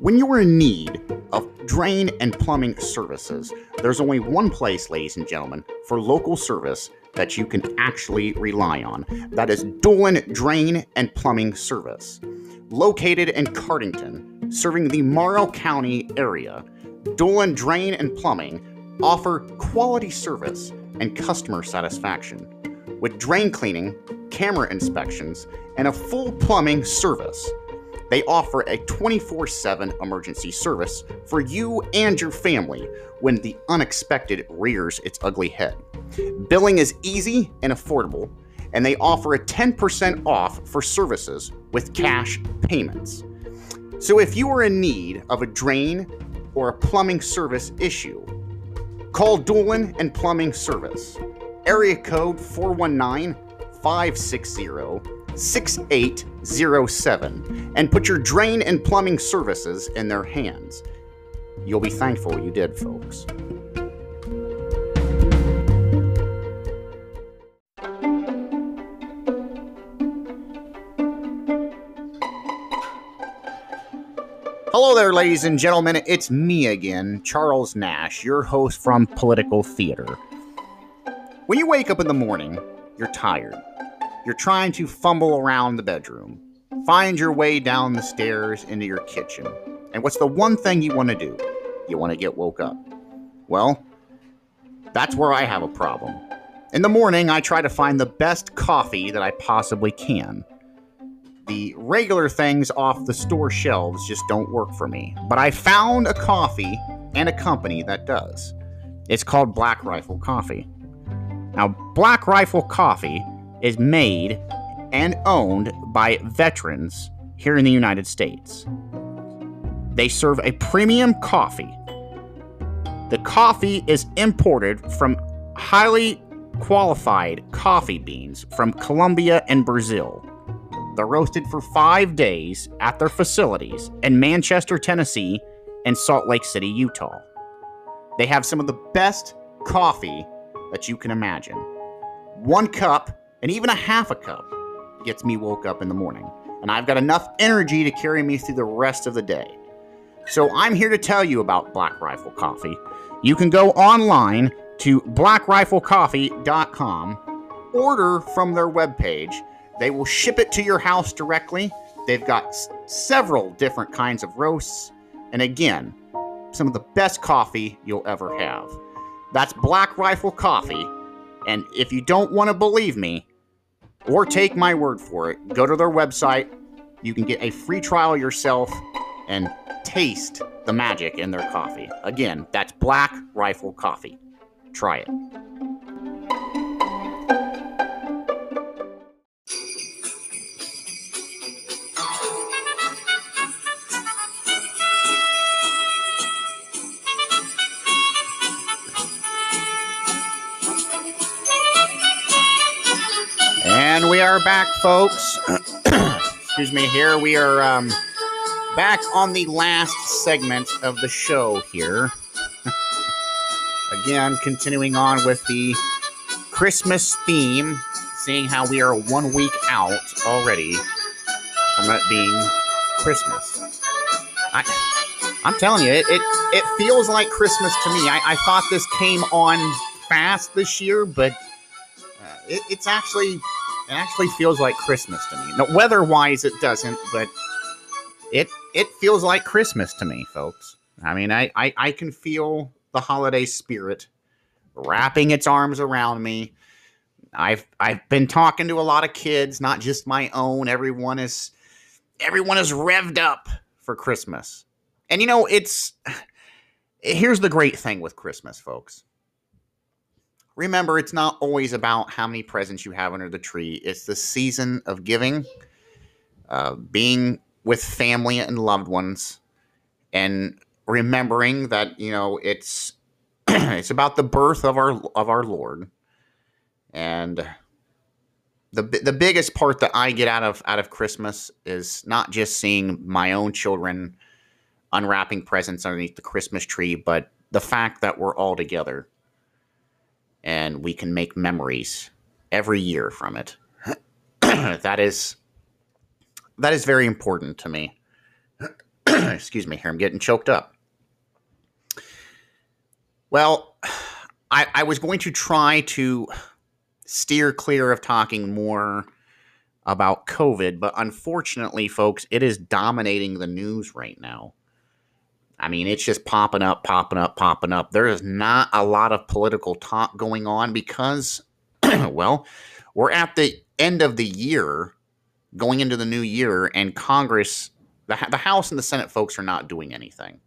B: When you're in need of drain and plumbing services, there's only one place, ladies and gentlemen, for local service that you can actually rely on. That is Dolan Drain and Plumbing Service. Located in Cardington, serving the Morrow County area, Dolan Drain and Plumbing offer quality service and customer satisfaction. With drain cleaning, camera inspections, and a full plumbing service, they offer a 24 7 emergency service for you and your family when the unexpected rears its ugly head. Billing is easy and affordable, and they offer a 10% off for services with cash payments. So if you are in need of a drain or a plumbing service issue, call Dolan and Plumbing Service. Area code 419 560 6807 and put your drain and plumbing services in their hands. You'll be thankful you did, folks. Hello there, ladies and gentlemen. It's me again, Charles Nash, your host from Political Theater. When you wake up in the morning, you're tired. You're trying to fumble around the bedroom, find your way down the stairs into your kitchen. And what's the one thing you want to do? You want to get woke up. Well, that's where I have a problem. In the morning, I try to find the best coffee that I possibly can. The regular things off the store shelves just don't work for me. But I found a coffee and a company that does. It's called Black Rifle Coffee. Now, Black Rifle Coffee is made and owned by veterans here in the United States. They serve a premium coffee. The coffee is imported from highly qualified coffee beans from Colombia and Brazil. They're roasted for five days at their facilities in Manchester, Tennessee, and Salt Lake City, Utah. They have some of the best coffee that you can imagine. One cup, and even a half a cup, gets me woke up in the morning, and I've got enough energy to carry me through the rest of the day. So I'm here to tell you about Black Rifle Coffee. You can go online to blackriflecoffee.com, order from their webpage. They will ship it to your house directly. They've got s- several different kinds of roasts, and again, some of the best coffee you'll ever have. That's Black Rifle Coffee. And if you don't want to believe me or take my word for it, go to their website. You can get a free trial yourself and taste the magic in their coffee. Again, that's Black Rifle Coffee. Try it. We are back, folks. Excuse me. Here we are um, back on the last segment of the show here. Again, continuing on with the Christmas theme, seeing how we are one week out already from it being Christmas. I, I'm telling you, it, it, it feels like Christmas to me. I, I thought this came on fast this year, but uh, it, it's actually it actually feels like Christmas to me. Now, weather-wise, it doesn't, but it it feels like Christmas to me, folks. I mean, I, I, I can feel the holiday spirit wrapping its arms around me. I've I've been talking to a lot of kids, not just my own. Everyone is everyone is revved up for Christmas. And you know, it's here's the great thing with Christmas, folks. Remember, it's not always about how many presents you have under the tree. It's the season of giving, uh, being with family and loved ones, and remembering that you know it's it's about the birth of our of our Lord, and the the biggest part that I get out of out of Christmas is not just seeing my own children unwrapping presents underneath the Christmas tree, but the fact that we're all together and we can make memories every year from it. that is that is very important to me. Excuse me, here I'm getting choked up. Well, I, I was going to try to steer clear of talking more about COVID, but unfortunately, folks, it is dominating the news right now. I mean, it's just popping up, popping up, popping up. There is not a lot of political talk going on because, well, we're at the end of the year, going into the new year, and Congress, the, the House and the Senate folks are not doing anything.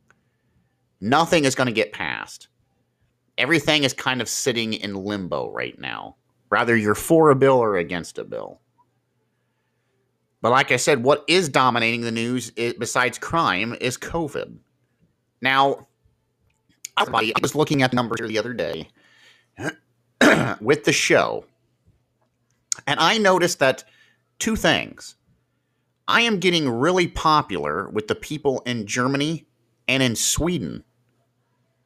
B: Nothing is going to get passed. Everything is kind of sitting in limbo right now. Rather, you're for a bill or against a bill. But like I said, what is dominating the news i besides crime is COVID. Now, I was looking at numbers here the other day with the show, and I noticed that two things. I am getting really popular with the people in Germany and in Sweden.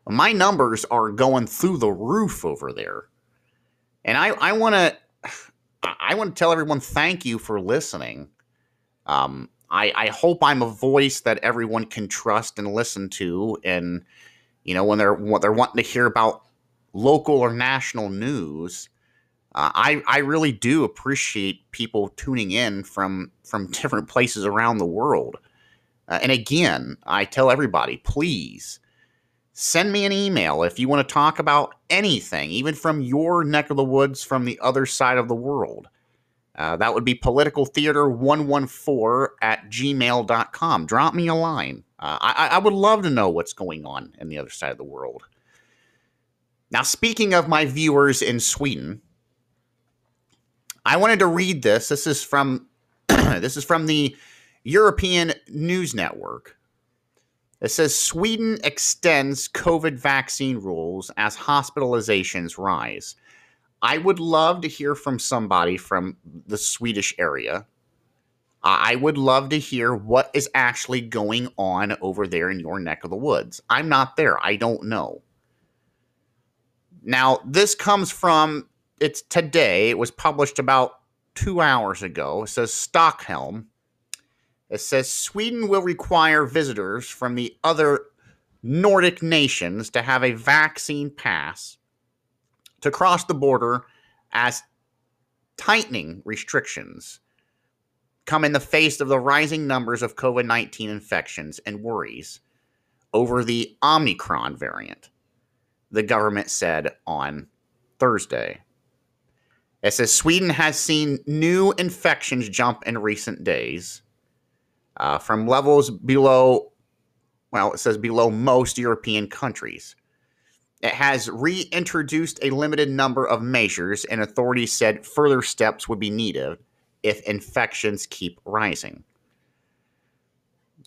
B: My numbers are going through the roof over there. And I, I want to I want to tell everyone thank you for listening. Um, I, I hope I'm a voice that everyone can trust and listen to. And you know, when they're they're wanting to hear about local or national news, uh, I I really do appreciate people tuning in from from different places around the world. Uh, and again, I tell everybody, please send me an email if you want to talk about anything, even from your neck of the woods, from the other side of the world. Uh, that would be politicaltheater114 at gmail.com. Drop me a line. Uh, I, I would love to know what's going on in the other side of the world. Now, speaking of my viewers in Sweden, I wanted to read this. This is from this is from the European News Network. It says Sweden extends COVID vaccine rules as hospitalizations rise. I would love to hear from somebody from the Swedish area. I would love to hear what is actually going on over there in your neck of the woods. I'm not there. I don't know. Now, this comes from it's today. It was published about two hours ago. It says Stockholm. It says Sweden will require visitors from the other Nordic nations to have a vaccine pass to cross the border as tightening restrictions come in the face of the rising numbers of COVID 19 infections and worries over the Omicron variant, the government said on Thursday. It says Sweden has seen new infections jump in recent days uh, from levels below, well, it says below most European countries. It has reintroduced a limited number of measures, and authorities said further steps would be needed if infections keep rising.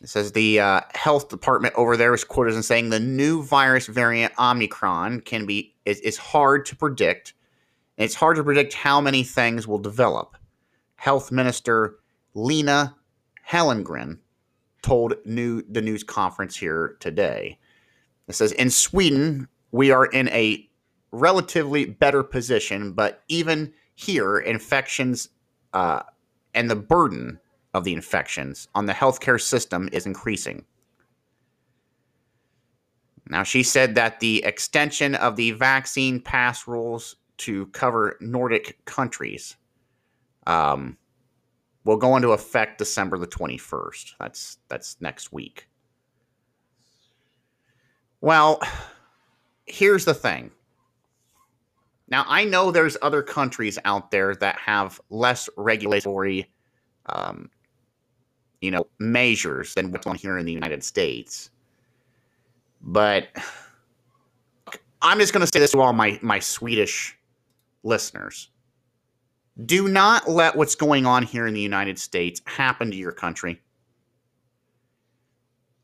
B: It says the uh, health department over there is quoted as saying the new virus variant Omicron can be is, is hard to predict and it's hard to predict how many things will develop. Health Minister Lena Hallengren told new, the news conference here today. It says In Sweden, we are in a relatively better position, but even here, infections uh, and the burden of the infections on the healthcare system is increasing. Now, she said that the extension of the vaccine pass rules to cover Nordic countries um, will go into effect December the 21st. That's that's next week. Well, here's the thing. Now, I know there's other countries out there that have less regulatory, um, you know, measures than what's on here in the United States. But I'm just going to say this to all my my Swedish listeners do not let what's going on here in the United States happen to your country.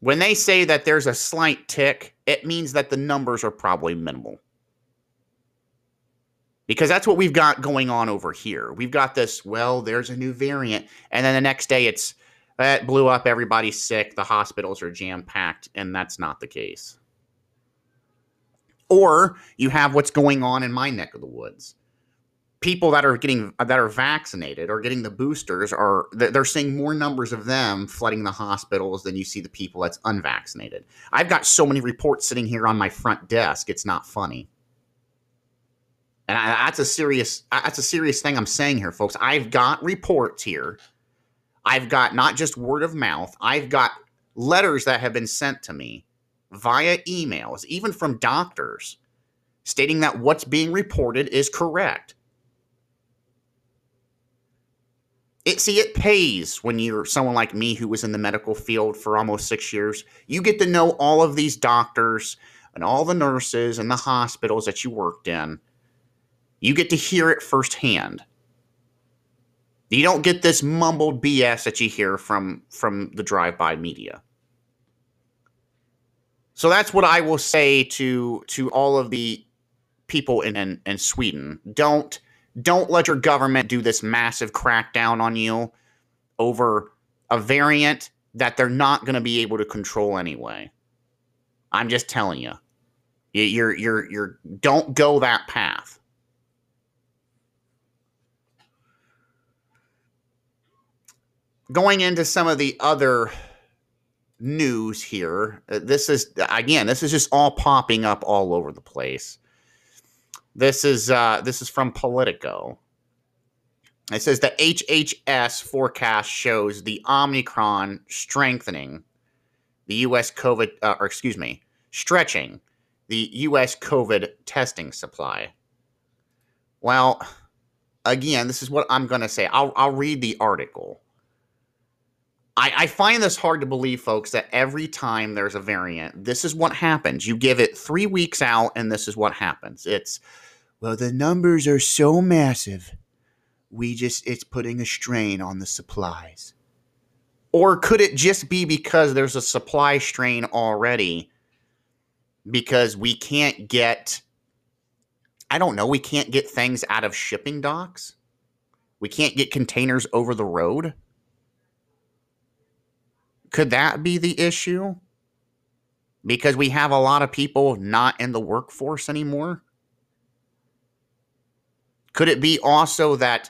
B: When they say that there's a slight tick, it means that the numbers are probably minimal. Because that's what we've got going on over here. We've got this, well, there's a new variant. And then the next day it's, eh, that blew up, everybody's sick, the hospitals are jam packed, and that's not the case. Or you have what's going on in my neck of the woods people that are getting uh, that are vaccinated or getting the boosters are they're seeing more numbers of them flooding the hospitals than you see the people that's unvaccinated. I've got so many reports sitting here on my front desk, it's not funny. And I, that's a serious uh, that's a serious thing I'm saying here, folks. I've got reports here. I've got not just word of mouth. I've got letters that have been sent to me via emails, even from doctors, stating that what's being reported is correct. It see it pays when you're someone like me who was in the medical field for almost six years. You get to know all of these doctors and all the nurses and the hospitals that you worked in. You get to hear it firsthand. You don't get this mumbled bs that you hear from from the drive-by media. So that's what i will say to to all of the people in in, in sweden. Don't don't let your government do this massive crackdown on you over a variant that they're not going to be able to control anyway. I'm just telling you. You're you're you're don't go that path. Going into some of the other news here, uh, this is again, this is just all popping up all over the place. This is uh, this is from Politico. It says the HHS forecast shows the Omicron strengthening the U.S. COVID, uh, or excuse me, stretching the U.S. COVID testing supply. Well, again, this is what I'm going to say. I'll, I'll read the article. I, I find this hard to believe, folks, that every time there's a variant, this is what happens. You give it three weeks out, and this is what happens. It's, well, the numbers are so massive. We just, it's putting a strain on the supplies. Or could it just be because there's a supply strain already? Because we can't get, I don't know, we can't get things out of shipping docks? We can't get containers over the road? Could that be the issue? Because we have a lot of people not in the workforce anymore? Could it be also that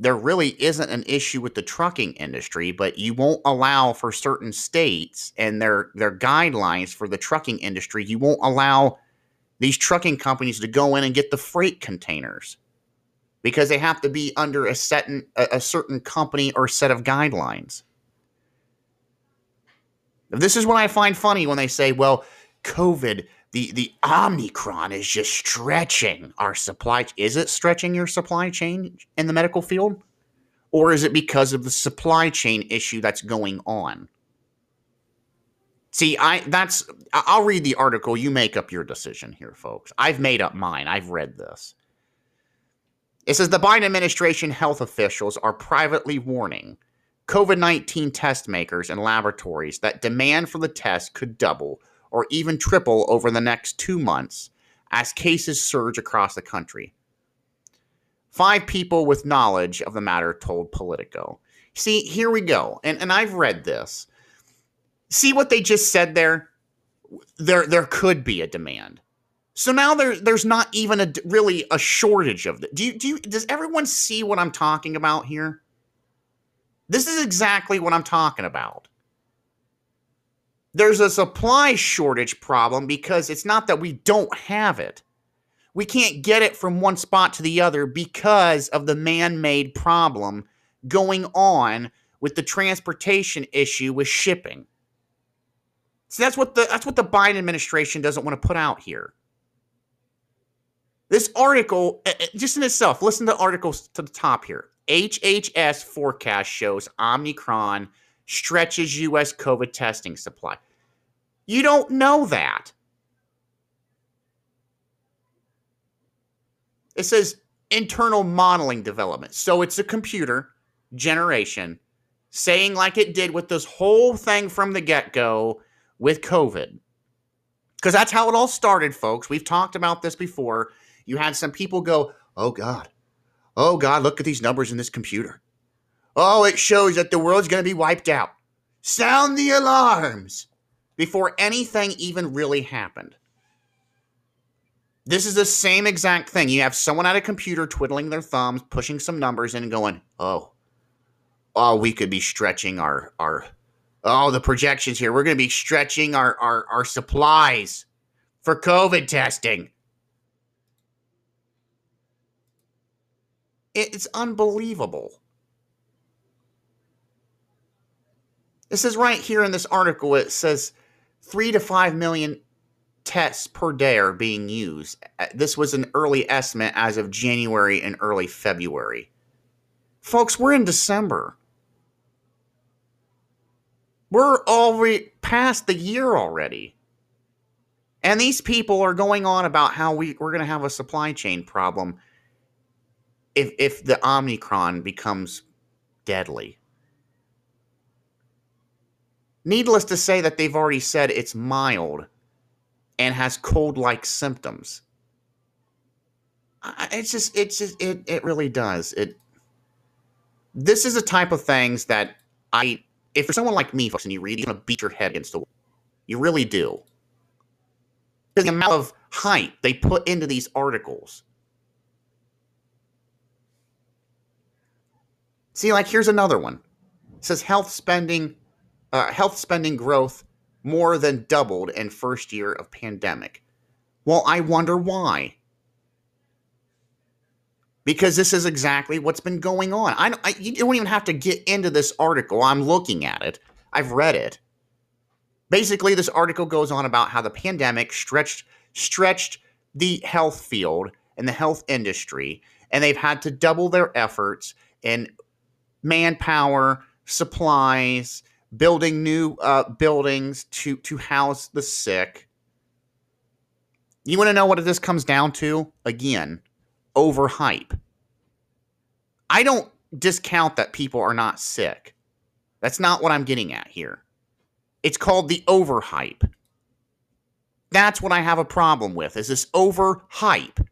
B: there really isn't an issue with the trucking industry, but you won't allow for certain states and their their guidelines for the trucking industry, you won't allow these trucking companies to go in and get the freight containers because they have to be under a certain a, a certain company or set of guidelines. This is what I find funny when they say, well, COVID, the, the Omicron is just stretching our supply. Is it stretching your supply chain in the medical field? Or is it because of the supply chain issue that's going on? See, I that's I'll read the article. You make up your decision here, folks. I've made up mine. I've read this. It says the Biden administration health officials are privately warning COVID 19 test makers and laboratories that demand for the test could double or even triple over the next two months as cases surge across the country. Five people with knowledge of the matter told Politico. See, here we go. And, and I've read this. See what they just said there? There, there could be a demand. So now there, there's not even a really a shortage of it. Do you, do you, does everyone see what I'm talking about here? This is exactly what I'm talking about. There's a supply shortage problem because it's not that we don't have it. We can't get it from one spot to the other because of the man made problem going on with the transportation issue with shipping. See, that's what the that's what the Biden administration doesn't want to put out here. This article, eh, eh, just in itself, listen to the articles to the top here. HHS forecast shows Omicron stretches U.S. COVID testing supply. You don't know that. It says internal modeling development. So it's a computer generation saying, like it did with this whole thing from the get go with COVID. Because that's how it all started, folks. We've talked about this before. You had some people go, oh God, Oh, God, look at these numbers in this computer. Oh, it shows that the world's going to be wiped out. Sound the alarms before anything even really happened. This is the same exact thing. You have someone at a computer twiddling their thumbs, pushing some numbers in and going, oh, oh, we could be stretching our, our, oh, the projections here. We're going to be stretching our, our, our supplies for COVID testing. It's unbelievable. This is right here in this article. It says three to five million tests per day are being used. Uh, this was an early estimate as of January and early February. Folks, we're in December. We're already past the year already. And these people are going on about how we, we're going to have a supply chain problem if if the Omicron becomes deadly. Needless to say that they've already said it's mild and has cold-like symptoms. It's just it's just it it really does. It this is a type of things that I if you're someone like me, folks, and you read, you're gonna beat your head against the wall. You really do. The amount of hype they put into these articles See, like here's another one. It says health spending, uh, health spending growth more than doubled in first year of pandemic. Well, I wonder why. Because this is exactly what's been going on. I, I you don't even have to get into this article. I'm looking at it. I've read it. Basically, this article goes on about how the pandemic stretched stretched the health field and the health industry and they've had to double their efforts in manpower, supplies, building new uh, buildings to to house the sick. You want to know what this comes down to? Again, overhype. I don't discount that people are not sick. That's not what I'm getting at here. It's called the overhype. That's what I have a problem with. Is this overhype?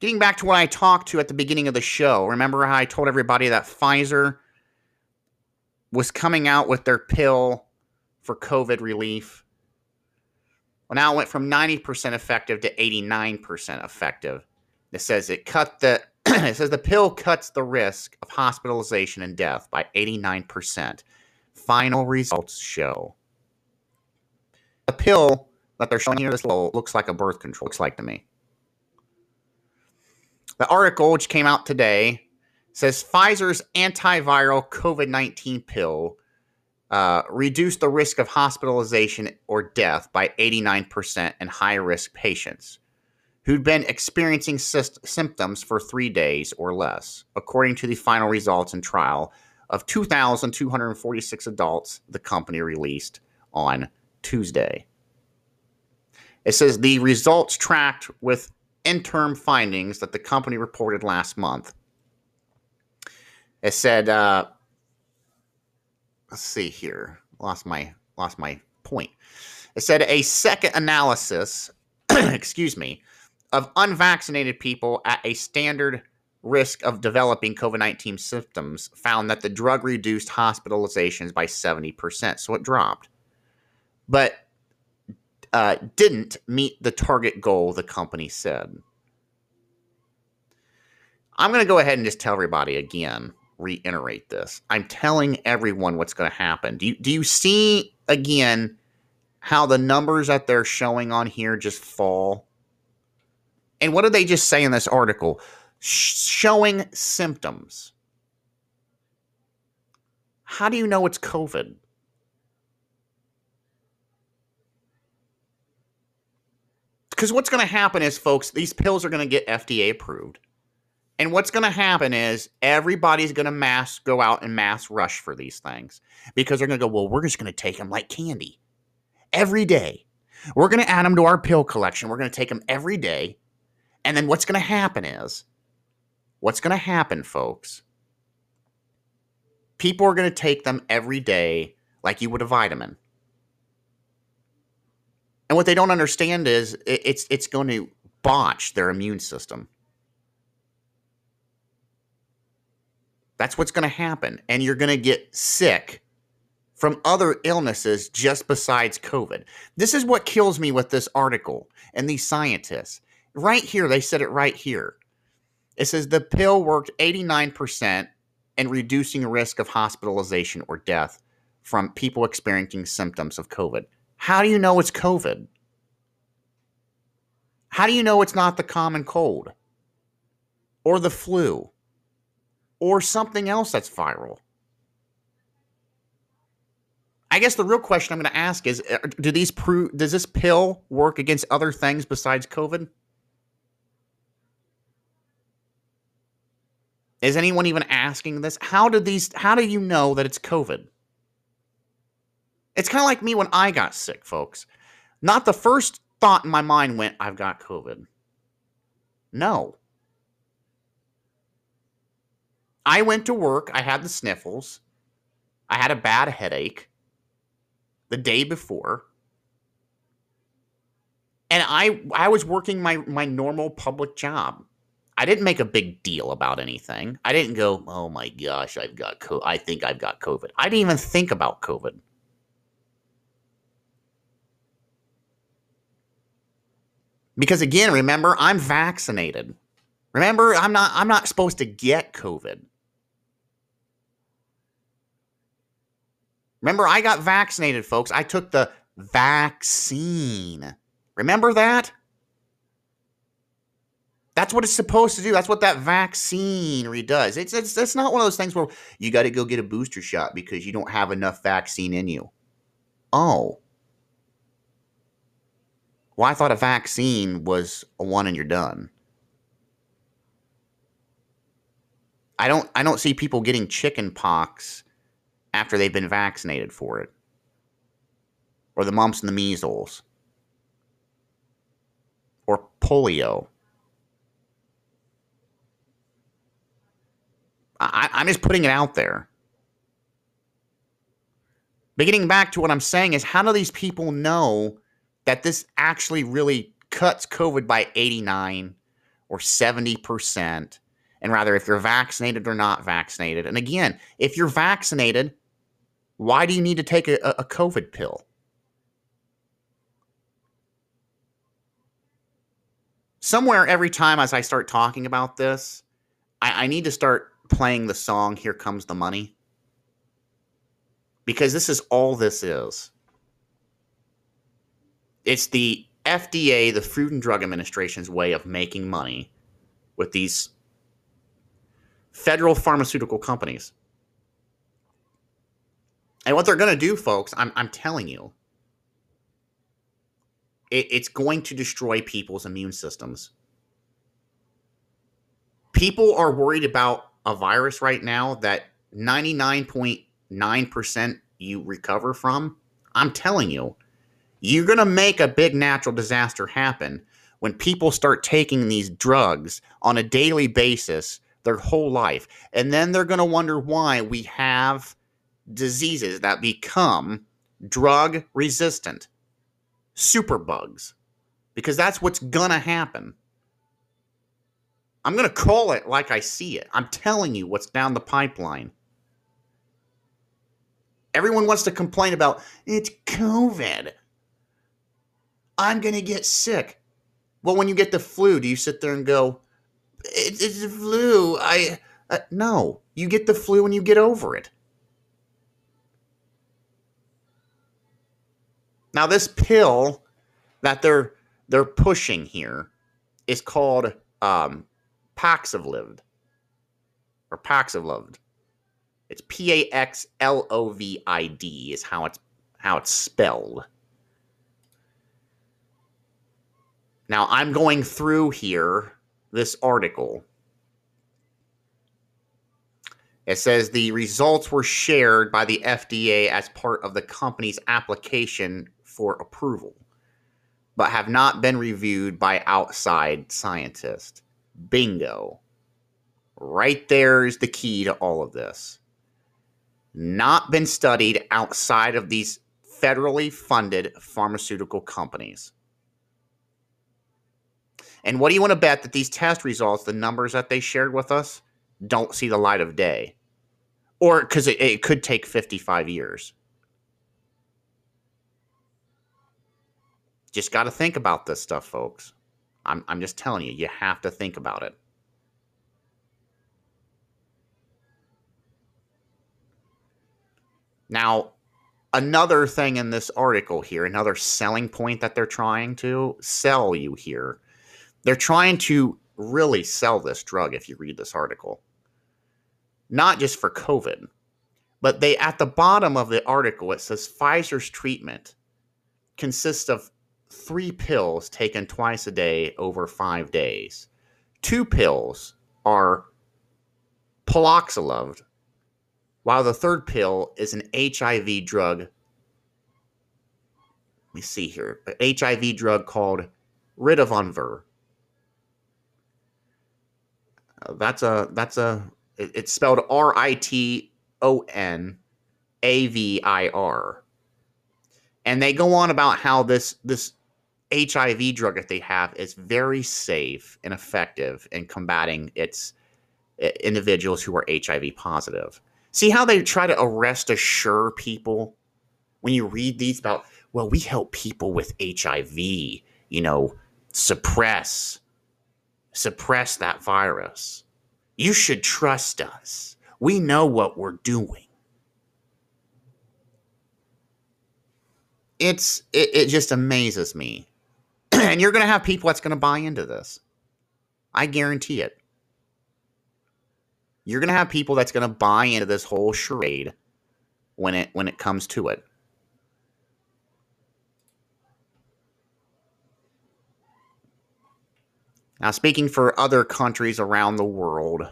B: Getting back to what I talked to at the beginning of the show, remember how I told everybody that Pfizer was coming out with their pill for COVID relief? Well, now it went from 90% effective to 89% effective. It says it cut the it says the pill cuts the risk of hospitalization and death by 89%. Final results show. The pill that they're showing here, this little looks like a birth control, looks like to me. The article, which came out today, says Pfizer's antiviral COVID 19 pill uh, reduced the risk of hospitalization or death by 89% in high risk patients who'd been experiencing symptoms for three days or less, according to the final results and trial of 2,246 adults the company released on Tuesday. It says the results tracked with interim findings that the company reported last month. It said, uh, let's see here, lost my lost my point. It said a second analysis, excuse me, of unvaccinated people at a standard risk of developing COVID 19 symptoms found that the drug reduced hospitalizations by 70%. So it dropped. But uh, didn't meet the target goal the company said. I'm going to go ahead and just tell everybody again, reiterate this. I'm telling everyone what's going to happen. Do you, do you see again how the numbers that they're showing on here just fall? And what do they just say in this article? showing symptoms. How do you know it's COVID? Because what's going to happen is, folks, these pills are going to get FDA approved. And what's going to happen is everybody's going to mass go out and mass rush for these things because they're going to go, well, we're just going to take them like candy every day. We're going to add them to our pill collection. We're going to take them every day. And then what's going to happen is, what's going to happen, folks? People are going to take them every day like you would a vitamin. And what they don't understand is it's it's going to botch their immune system. That's what's going to happen. And you're going to get sick from other illnesses just besides COVID. This is what kills me with this article and these scientists. Right here, they said it right here. It says the pill worked 89% in reducing risk of hospitalization or death from people experiencing symptoms of COVID. How do you know it's COVID? How do you know it's not the common cold or the flu or something else that's viral? I guess the real question I'm going to ask is uh, do these prove does this pill work against other things besides COVID? Is anyone even asking this? How did these how do you know that it's COVID? It's kind of like me when I got sick, folks. Not the first thought in my mind went, I've got COVID. No. I went to work, I had the sniffles, I had a bad headache the day before. And I I was working my my normal public job. I didn't make a big deal about anything. I didn't go, "Oh my gosh, I've got co- I think I've got COVID." I didn't even think about COVID. Because again, remember, I'm vaccinated. Remember, I'm not I'm not supposed to get COVID. Remember, I got vaccinated, folks. I took the vaccine. Remember that? That's what it's supposed to do. That's what that vaccine does. It's, it's, it's not one of those things where you got to go get a booster shot because you don't have enough vaccine in you. Oh. Well, I thought a vaccine was a one and you're done. I don't I don't see people getting chicken pox after they've been vaccinated for it. Or the mumps and the measles. Or polio. I, I'm just putting it out there. But getting back to what I'm saying is how do these people know that this actually really cuts COVID by 89 or 70%? And rather, if you're vaccinated or not vaccinated. And again, if you're vaccinated, why do you need to take a, a COVID pill? Somewhere every time as I start talking about this, I, I need to start playing the song Here Comes the Money. Because this is all this is. It's the FDA, the Food and Drug Administration's way of making money with these federal pharmaceutical companies. And what they're going to do, folks, I'm, I'm telling you, it, it's going to destroy people's immune systems. People are worried about a virus right now that 99.9% you recover from. I'm telling you, you're going to make a big natural disaster happen when people start taking these drugs on a daily basis their whole life. And then they're going to wonder why we have diseases that become drug resistant, superbugs, because that's what's going to happen. I'm going to call it like I see it. I'm telling you what's down the pipeline. Everyone wants to complain about it's COVID. I'm going to get sick. Well, when you get the flu, do you sit there and go, it's, the flu. I uh, no. You get the flu and you get over it. Now this pill that they're they're pushing here is called um, Paxlovid or Paxlovid. It's P A X L O V I D is how it's how it's spelled. Now I'm going through here this article. It says the results were shared by the FDA as part of the company's application for approval, but have not been reviewed by outside scientists. Bingo. Right there is the key to all of this. Not been studied outside of these federally funded pharmaceutical companies. And what do you want to bet that these test results, the numbers that they shared with us, don't see the light of day? Or because it, it could take 55 years. Just got to think about this stuff, folks. I'm, I'm just telling you, you have to think about it. Now, another thing in this article here, another selling point that they're trying to sell you here they're trying to really sell this drug if you read this article. Not just for COVID, but they at the bottom of the article it says Pfizer's treatment consists of three pills taken twice a day over 5 days. Two pills are Paxlovid, while the third pill is an HIV drug. Let me see here. An HIV drug called Ritonavir that's a that's a it's spelled R I T O N A V I R. And they go on about how this this HIV drug that they have is very safe and effective in combating its individuals who are HIV positive. See how they try to arrest assure people when you read these about well we help people with HIV, you know, suppress suppress that virus. You should trust us. We know what we're doing. It's it, it just amazes me. and you're going to have people that's going to buy into this. I guarantee it. You're going to have people that's going to buy into this whole charade when it when it comes to it. Now, speaking for other countries around the world,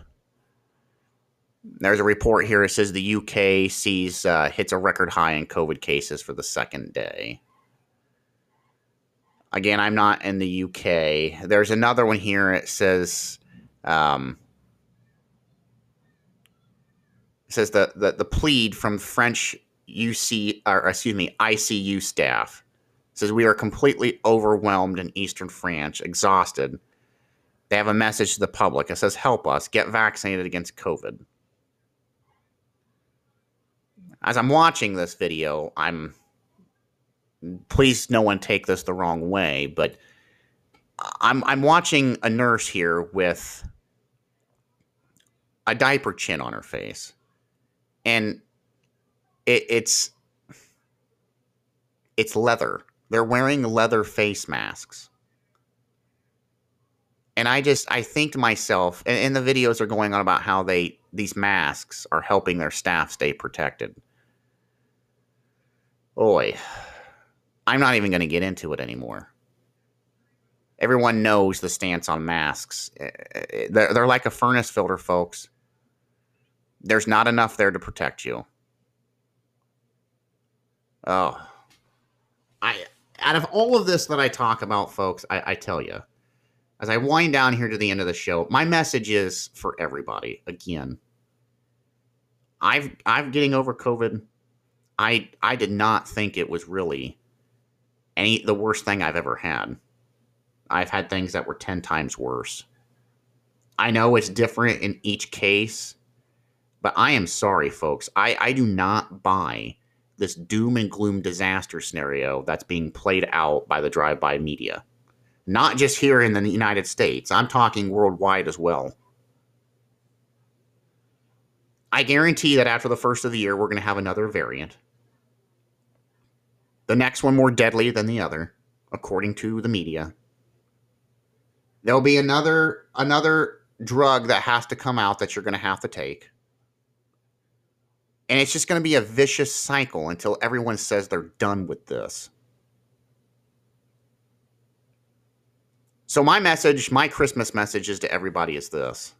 B: there's a report here. It says the UK sees uh, hits a record high in COVID cases for the second day. Again, I'm not in the UK. There's another one here. It says, um, it says the, the the plead from French UC or excuse me ICU staff says we are completely overwhelmed in Eastern France, exhausted. They have a message to the public. It says, "Help us get vaccinated against COVID." As I'm watching this video, I'm please no one take this the wrong way, but I'm I'm watching a nurse here with a diaper chin on her face, and it, it's it's leather. They're wearing leather face masks, and I just I think to myself, and, and the videos are going on about how they these masks are helping their staff stay protected. Oi. I'm not even going to get into it anymore. Everyone knows the stance on masks. Eh, eh, they're, they're like a furnace filter, folks. There's not enough there to protect you. Oh. I out of all of this that I talk about, folks, I, I tell you, as I wind down here to the end of the show, my message is for everybody. Again, I've I'm getting over COVID. I I did not think it was really any the worst thing I've ever had. I've had things that were 10 times worse. I know it's different in each case, but I am sorry, folks. I, I do not buy this doom and gloom disaster scenario that's being played out by the drive by media. Not just here in the United States, I'm talking worldwide as well. I guarantee that after the first of the year, we're going to have another variant the next one more deadly than the other, according to the media. There'll be another another drug that has to come out that you're going to have to take. And it's just going to be a vicious cycle until everyone says they're done with this. So, my message, my Christmas message is to everybody is this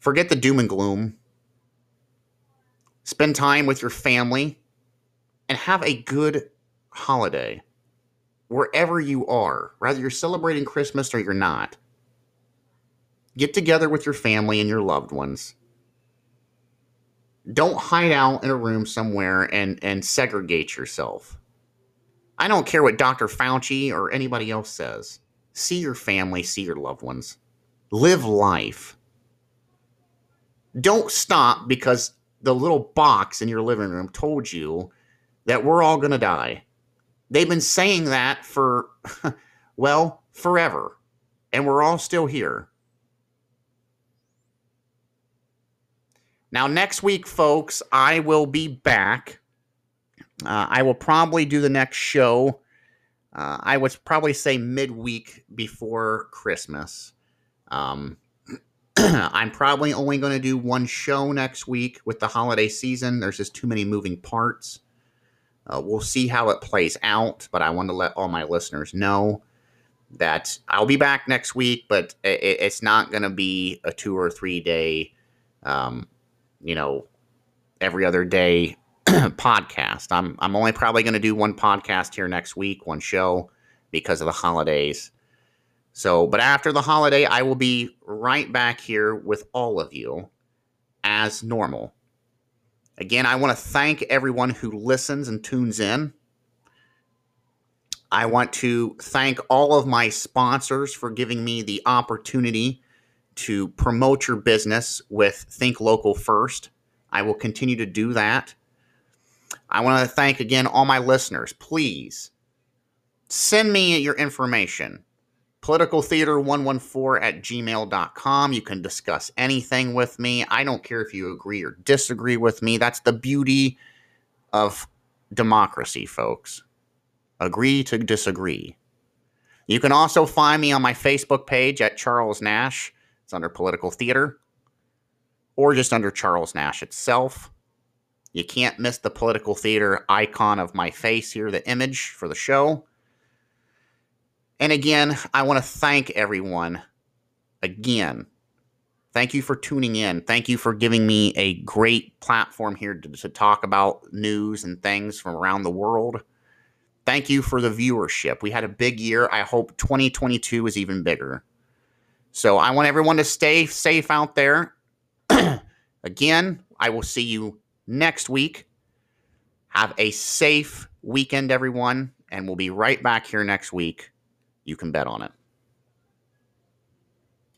B: forget the doom and gloom. Spend time with your family and have a good holiday wherever you are, whether you're celebrating Christmas or you're not. Get together with your family and your loved ones. Don't hide out in a room somewhere and, and segregate yourself. I don't care what Dr. Fauci or anybody else says. See your family, see your loved ones. Live life. Don't stop because the little box in your living room told you that we're all going to die. They've been saying that for, well, forever. And we're all still here. Now, next week, folks, I will be back. Uh, I will probably do the next show. Uh, I would probably say midweek before Christmas. Um, I'm probably only going to do one show next week with the holiday season. There's just too many moving parts. Uh, we'll see how it plays out, but I want to let all my listeners know that I'll be back next week, but it, it's not going to be a two or three day, um, you know, every other day podcast. I'm I'm only probably going to do one podcast here next week, one show because of the holidays. So, but after the holiday, I will be right back here with all of you as normal. Again, I want to thank everyone who listens and tunes in. I want to thank all of my sponsors for giving me the opportunity to promote your business with Think Local First. I will continue to do that. I want to thank again all my listeners. Please send me your information politicaltheater114 at gmail.com. You can discuss anything with me. I don't care if you agree or disagree with me. That's the beauty of democracy, folks. Agree to disagree. You can also find me on my Facebook page at Charles Nash. It's under Political Theater, or just under Charles Nash itself. You can't miss the Political Theater icon of my face here, the image for the show. And again, I want to thank everyone again. Thank you for tuning in. Thank you for giving me a great platform here to, to talk about news and things from around the world. Thank you for the viewership. We had a big year. I hope 2022 is even bigger. So I want everyone to stay safe out there. Again, I will see you next week. Have a safe weekend, everyone, and we'll be right back here next week. You can bet on it.